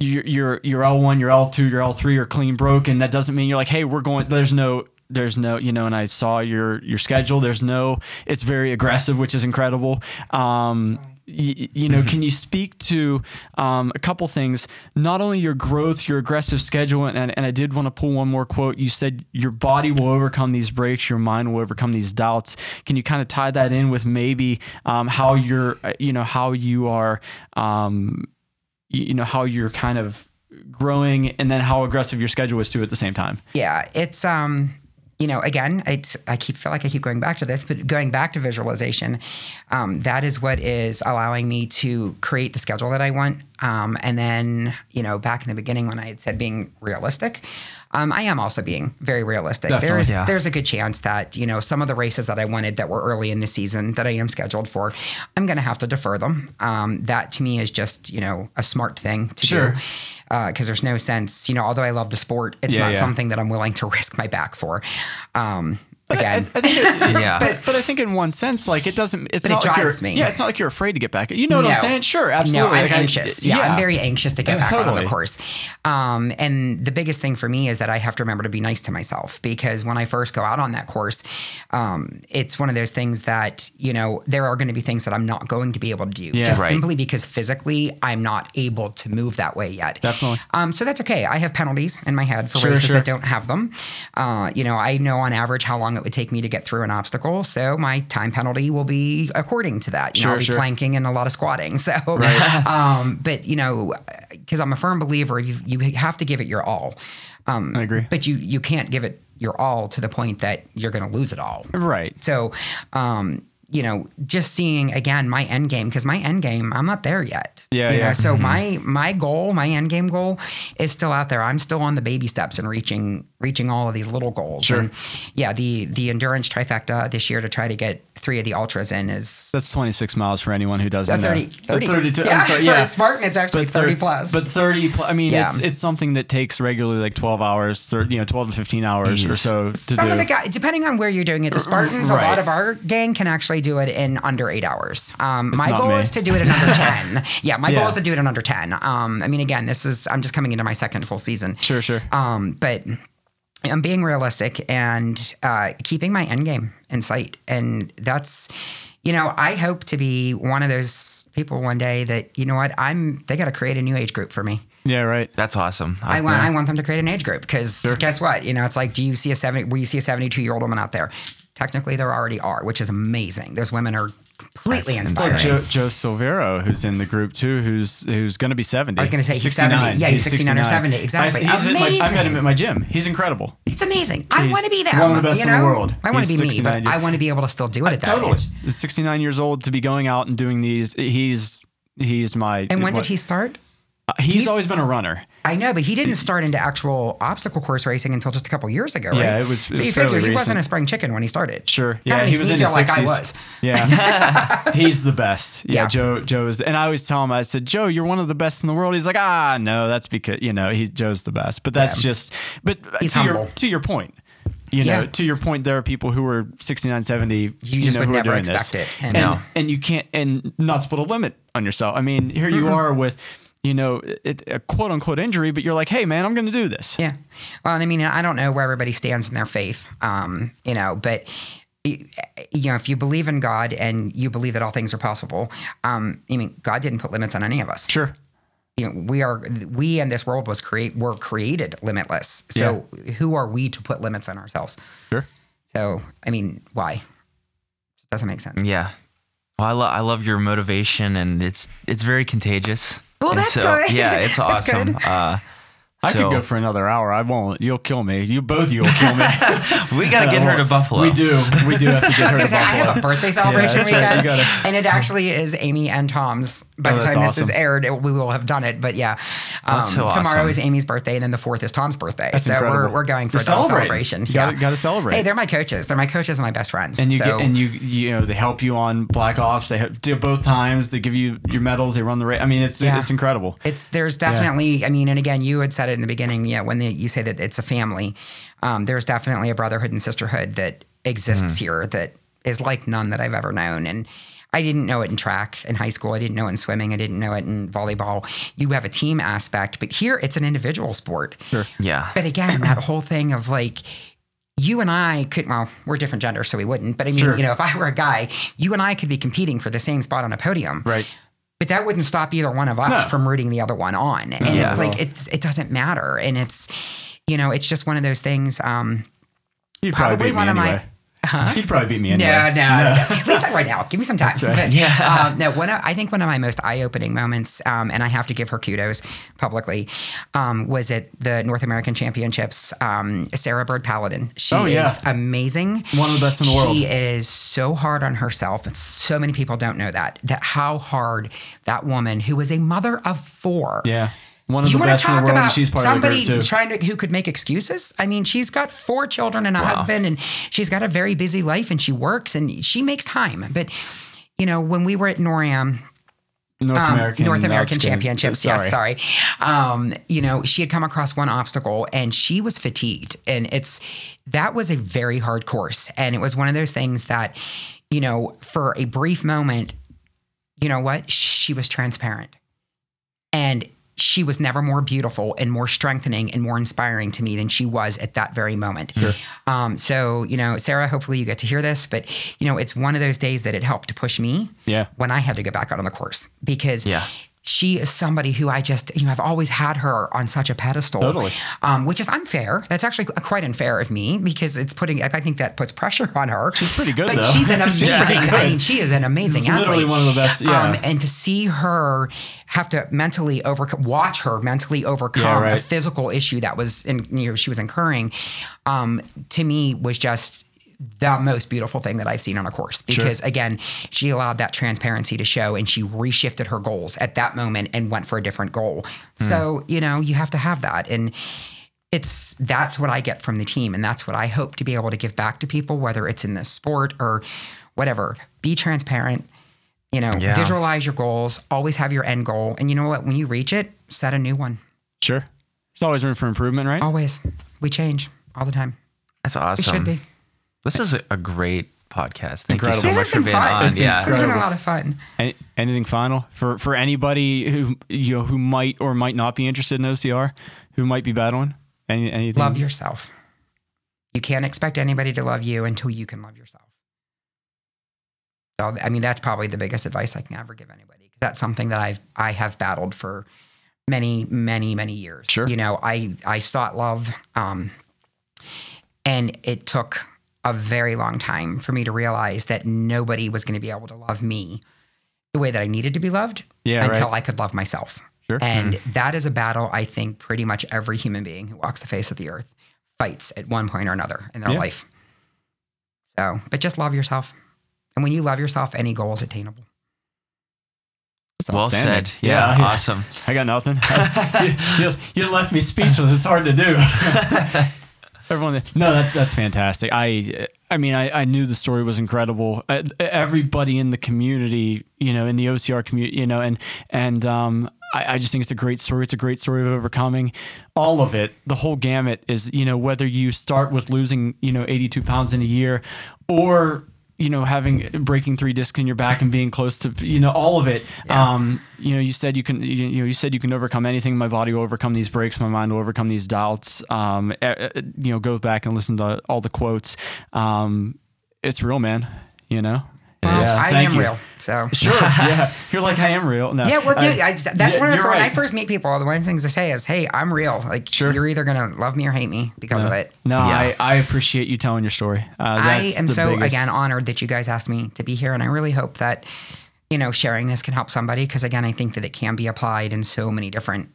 Your your your L one, you're L two, you're L three you're clean broken. That doesn't mean you're like, hey, we're going. There's no there's no you know and i saw your your schedule. There's no it's very aggressive which is incredible. Um y- you know can you speak to um, a couple things? Not only your growth your aggressive schedule and, and i did want to pull one more quote. You said your body will overcome these breaks your mind will overcome these doubts. Can you kind of tie that in with maybe um, how you're uh, you know how you are um, you, know how you're kind of growing and then how aggressive your schedule is too at the same time yeah, it's um, you know, again, it's I keep feel like I keep going back to this, but going back to visualization, um, that is what is allowing me to create the schedule that I want. Um, and then, you know, back in the beginning when I had said being realistic, um, I am also being very realistic. Definitely, there's yeah. there's a good chance that you know some of the races that I wanted that were early in the season that I am scheduled for, I'm going to have to defer them. Um, that to me is just you know a smart thing to Sure. do because there's no sense, you know, although I love the sport, it's Yeah, not yeah. something that I'm willing to risk my back for. Um, again, I, I think it, Yeah. but but I think in one sense, like it doesn't. It's But it not like drives you're, me. Yeah, it's not like you're afraid to get back. You know what I'm saying? Sure, no, absolutely. I'm Like, I- anxious. yeah, I'm very anxious to get Yeah, back on the course. Um, and the biggest thing for me is that I have to remember to be nice to myself because when I first go out on that course, um, it's one of those things that you know there are going to be things that I'm not going to be able to do Yeah. just Right. simply because physically I'm not able to move that way yet. Definitely. Um, so that's okay. I have penalties in my head for Sure, races sure. that don't have them. Uh, you know, I know on average how long it would take me to get through an obstacle, so my time penalty will be according to that. You know, I'll be sure. planking and a lot of squatting. So, um, but you know, because I'm a firm believer, you you have to give it your all. Um, I agree. But you you can't give it your all to the point that you're going to lose it all. Right. So, um, you know, just seeing again my end game because my end game, I'm not there yet. Yeah, You know, yeah. So mm-hmm. my my goal, my end game goal, is still out there. I'm still on the baby steps and reaching reaching all of these little goals. Sure. And yeah, the the endurance trifecta this year to try to get three of the ultras in is That's 26 miles for anyone who doesn't uh, know. 30, 30. 32. Yeah, I'm sorry. for a Spartan, it's actually 30 plus. But 30. Pl- I mean, Yeah. it's it's something that takes regularly like 12 hours, 30, you know, 12 to 15 hours or so to Some do. of the guys, depending on where you're doing it, the Spartans, a lot of our gang can actually do it in under eight hours. Um, my goal me. is to do it in under 10. Yeah, my Yeah. goal is to do it in under 10. Um, I mean, again, this is, I'm just coming into my second full season. Sure, sure. Um, but I'm being realistic and uh, keeping my end game in sight. And that's, you know, I hope to be one of those people one day that, you know what, I'm, they got to create a new age group for me. yeah, right. That's awesome. I want I want them to create an age group because guess what? You know, it's like, do you see a seventy? Will you see a seventy-two year old woman out there? Technically, there already are, which is amazing. Those women are completely That's inspiring. insane. Joe, Joe Silvero, who's in the group too, who's who's going to be 70. I was gonna say he's 70. Yeah, he's 69 or 70. Exactly. I, he's at my, I met him at my gym. He's incredible. It's amazing. I want to be them. one of the best you in the world. I want to He's be me, 69 but I want to be able to still do it at that totally. age. He's 69 years old to be going out and doing these. He's he's my. And when what- did he start? uh, He's, he's- always been a runner. I know, but he didn't start into actual obstacle course racing until just a couple years ago, right? Yeah, it was- it So was you figure fairly he wasn't a spring chicken when he started. Sure. Kinda Yeah, he was me in feel his like 60s. I was. Yeah. he's the best. Yeah, Yeah. Joe Joe is and I always tell him I said, "Joe, you're one of the best in the world." He's like, "Ah, no, that's because, you know, he Joe's the best." But that's Yeah. just but He's to your to your point. You know, Yeah. to your point, there are people who are 69, 70, you, just know, would who never are doing expect this. it, and- And, No. and you can't, and not to put a limit on yourself. I mean, here you are with, you know, it, a quote unquote injury, but you're like, hey, man, I'm going to do this. Yeah. Well, I mean, I don't know where everybody stands in their faith, um, you know, but y- you know, if you believe in God and you believe that all things are possible, um, I mean, God didn't put limits on any of us. Sure. you know, we are we and this world was create were created limitless. So who are we to put limits on ourselves? Sure. So I mean, why? It doesn't make sense. Yeah. Well, I, lo- I love your motivation, and it's it's very contagious. Well, And that's so, good. Yeah, it's awesome. Uh, I so- could go for another hour. I won't. You'll kill me. You both you will kill me. we got to get her to Buffalo. We do. We do have to get her gonna to say I have Buffalo. a birthday celebration that's right. Weekend, gotta- and it actually is Amy and Tom's. By Oh, the that's time this is aired, it, we will have done it. But yeah, um, so tomorrow awesome. is Amy's birthday, and then the fourth is Tom's birthday. That's so we're, we're going for You're a double celebration. You gotta- gotta celebrate. Hey, they're my coaches. They're my coaches and my best friends. and you so, get and you you know they help you on black ops. They help, do both times. They give you your medals. They run the race. I mean, it's Yeah. it's incredible. It's there's definitely. I mean, and again, you had said it in the beginning. Yeah, when the, you say that it's a family, um, there's definitely a brotherhood and sisterhood that exists here that is like none that I've ever known. And I didn't know it in track in high school. I didn't know it in swimming. I didn't know it in volleyball. You have a team aspect, but here it's an individual sport. Sure. Yeah. But again, that whole thing of like. You and I could, well, we're different genders, so we wouldn't. But I mean, Sure. you know, if I were a guy, you and I could be competing for the same spot on a podium. Right. But that wouldn't stop either one of us No. from rooting the other one on. And Yeah. it's like it's it doesn't matter. And it's you know, it's just one of those things. Um You'd probably, Probably beat one me of my- anyway. You'd probably beat me anyway. no, no, no. At least not right now. Give me some time. right. But, yeah. Um, no, one of, I think one of my most eye-opening moments, um, and I have to give her kudos publicly, um, was at the North American Championships. Um, Sarah Bird Paladin. She Oh, yeah. is amazing. One of the best in the world. She is so hard on herself, and so many people don't know that. That how hard that woman, who was a mother of four, Yeah. One of you the want to best in the talk world, she's part somebody of the group too. trying to who could make excuses? I mean, she's got four children and a Wow. husband, and she's got a very busy life, and she works and she makes time. But you know, when we were at NorAm, North um, American, North American. Championships. Sorry. Yes, sorry. Um, you know, she had come across one obstacle and she was fatigued, and it's that was a very hard course, and it was one of those things that, you know, for a brief moment, you know what, she was transparent, and she was never more beautiful and more strengthening and more inspiring to me than she was at that very moment. Um, so, you know, Sarah, hopefully you get to hear this, but you know, it's one of those days that it helped to push me Yeah. when I had to get back out on the course because Yeah. She is somebody who I just, you know, I've always had her on such a pedestal, Totally. um, which is unfair. That's actually quite unfair of me because it's putting, I think that puts pressure on her. She's pretty good, but though. she's an amazing, pretty I mean, she is an amazing Literally athlete. one of the best, yeah. Um, and to see her have to mentally overcome, watch her mentally overcome Yeah, right. a physical issue that was, in, you know, she was incurring, um, to me was just the most beautiful thing that I've seen on a course because again, she allowed that transparency to show and she reshifted her goals at that moment and went for a different goal. Hmm. So, you know, you have to have that. And it's that's what I get from the team. And that's what I hope to be able to give back to people, whether it's in this sport or whatever. Be transparent, you know, Yeah. visualize your goals, always have your end goal. And you know what? When you reach it, set a new one. Sure. There's always room for improvement, right? Always. We change all the time. That's We awesome. should be. This is a, a great podcast. Thank Incredible. you so This much has for been being fun. on. It's yeah. This has been a lot of fun. Any, anything final for for anybody who you know who might or might not be interested in OCR, who might be battling? Any anything? Love yourself. You can't expect anybody to love you until you can love yourself. So, I mean, that's probably the biggest advice I can ever give anybody because that's something that I've I have battled for many, many, many years. Sure. You know, I I sought love, um, and it took a very long time for me to realize that nobody was going to be able to love me the way that I needed to be loved Yeah, until right. I could love myself. Sure. And hmm. that is a battle I think pretty much every human being who walks the face of the earth fights at one point or another in their Yeah. life. So, but just love yourself. And when you love yourself, any goal is attainable. Well outstanding. said. Yeah, awesome. I got nothing. you, you, you left me speechless. It's hard to do. Everyone, no, that's that's fantastic. I, I mean, I, I knew the story was incredible. Uh, Everybody in the community, you know, in the OCR community, you know, and and um, I, I just think it's a great story. It's a great story of overcoming all of it. The whole gamut is, you know, whether you start with losing, you know, 82 pounds in a year, or you know, having breaking three discs in your back and being close to, you know, all of it. Um, you know, you said you can, you, you know, you said you can overcome anything. My body will overcome these breaks. My mind will overcome these doubts. Um, you know, go back and listen to all the quotes. Um, it's real, man. You know, Well, Yeah, I am you. real. So Sure. yeah. You're like I am real. No. Yeah, well, I- yeah, I, that's yeah, one of the you're when I first meet people. The one of the things I say is, "Hey, I'm real. Like, Sure. you're either gonna love me or hate me because of it." No, Yeah. I, I appreciate you telling your story. Uh, I am the so biggest- again honored that you guys asked me to be here, and I really hope that you know sharing this can help somebody because again, I think that it can be applied in so many different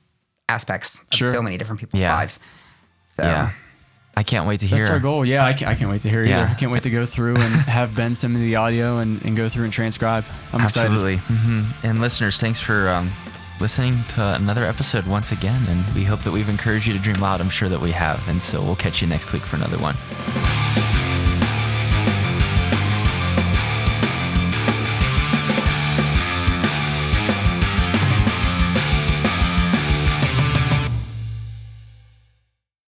aspects of Sure. so many different people's Yeah. lives. So, Yeah. I can't wait to hear. That's our goal. Yeah, I can't, I can't wait to hear Yeah. either. I can't wait to go through and have Ben send me the audio and, and go through and transcribe. I'm excited. Absolutely. hmm And listeners, thanks for um, listening to another episode once again. And we hope that we've encouraged you to dream loud. I'm sure that we have. And so we'll catch you next week for another one.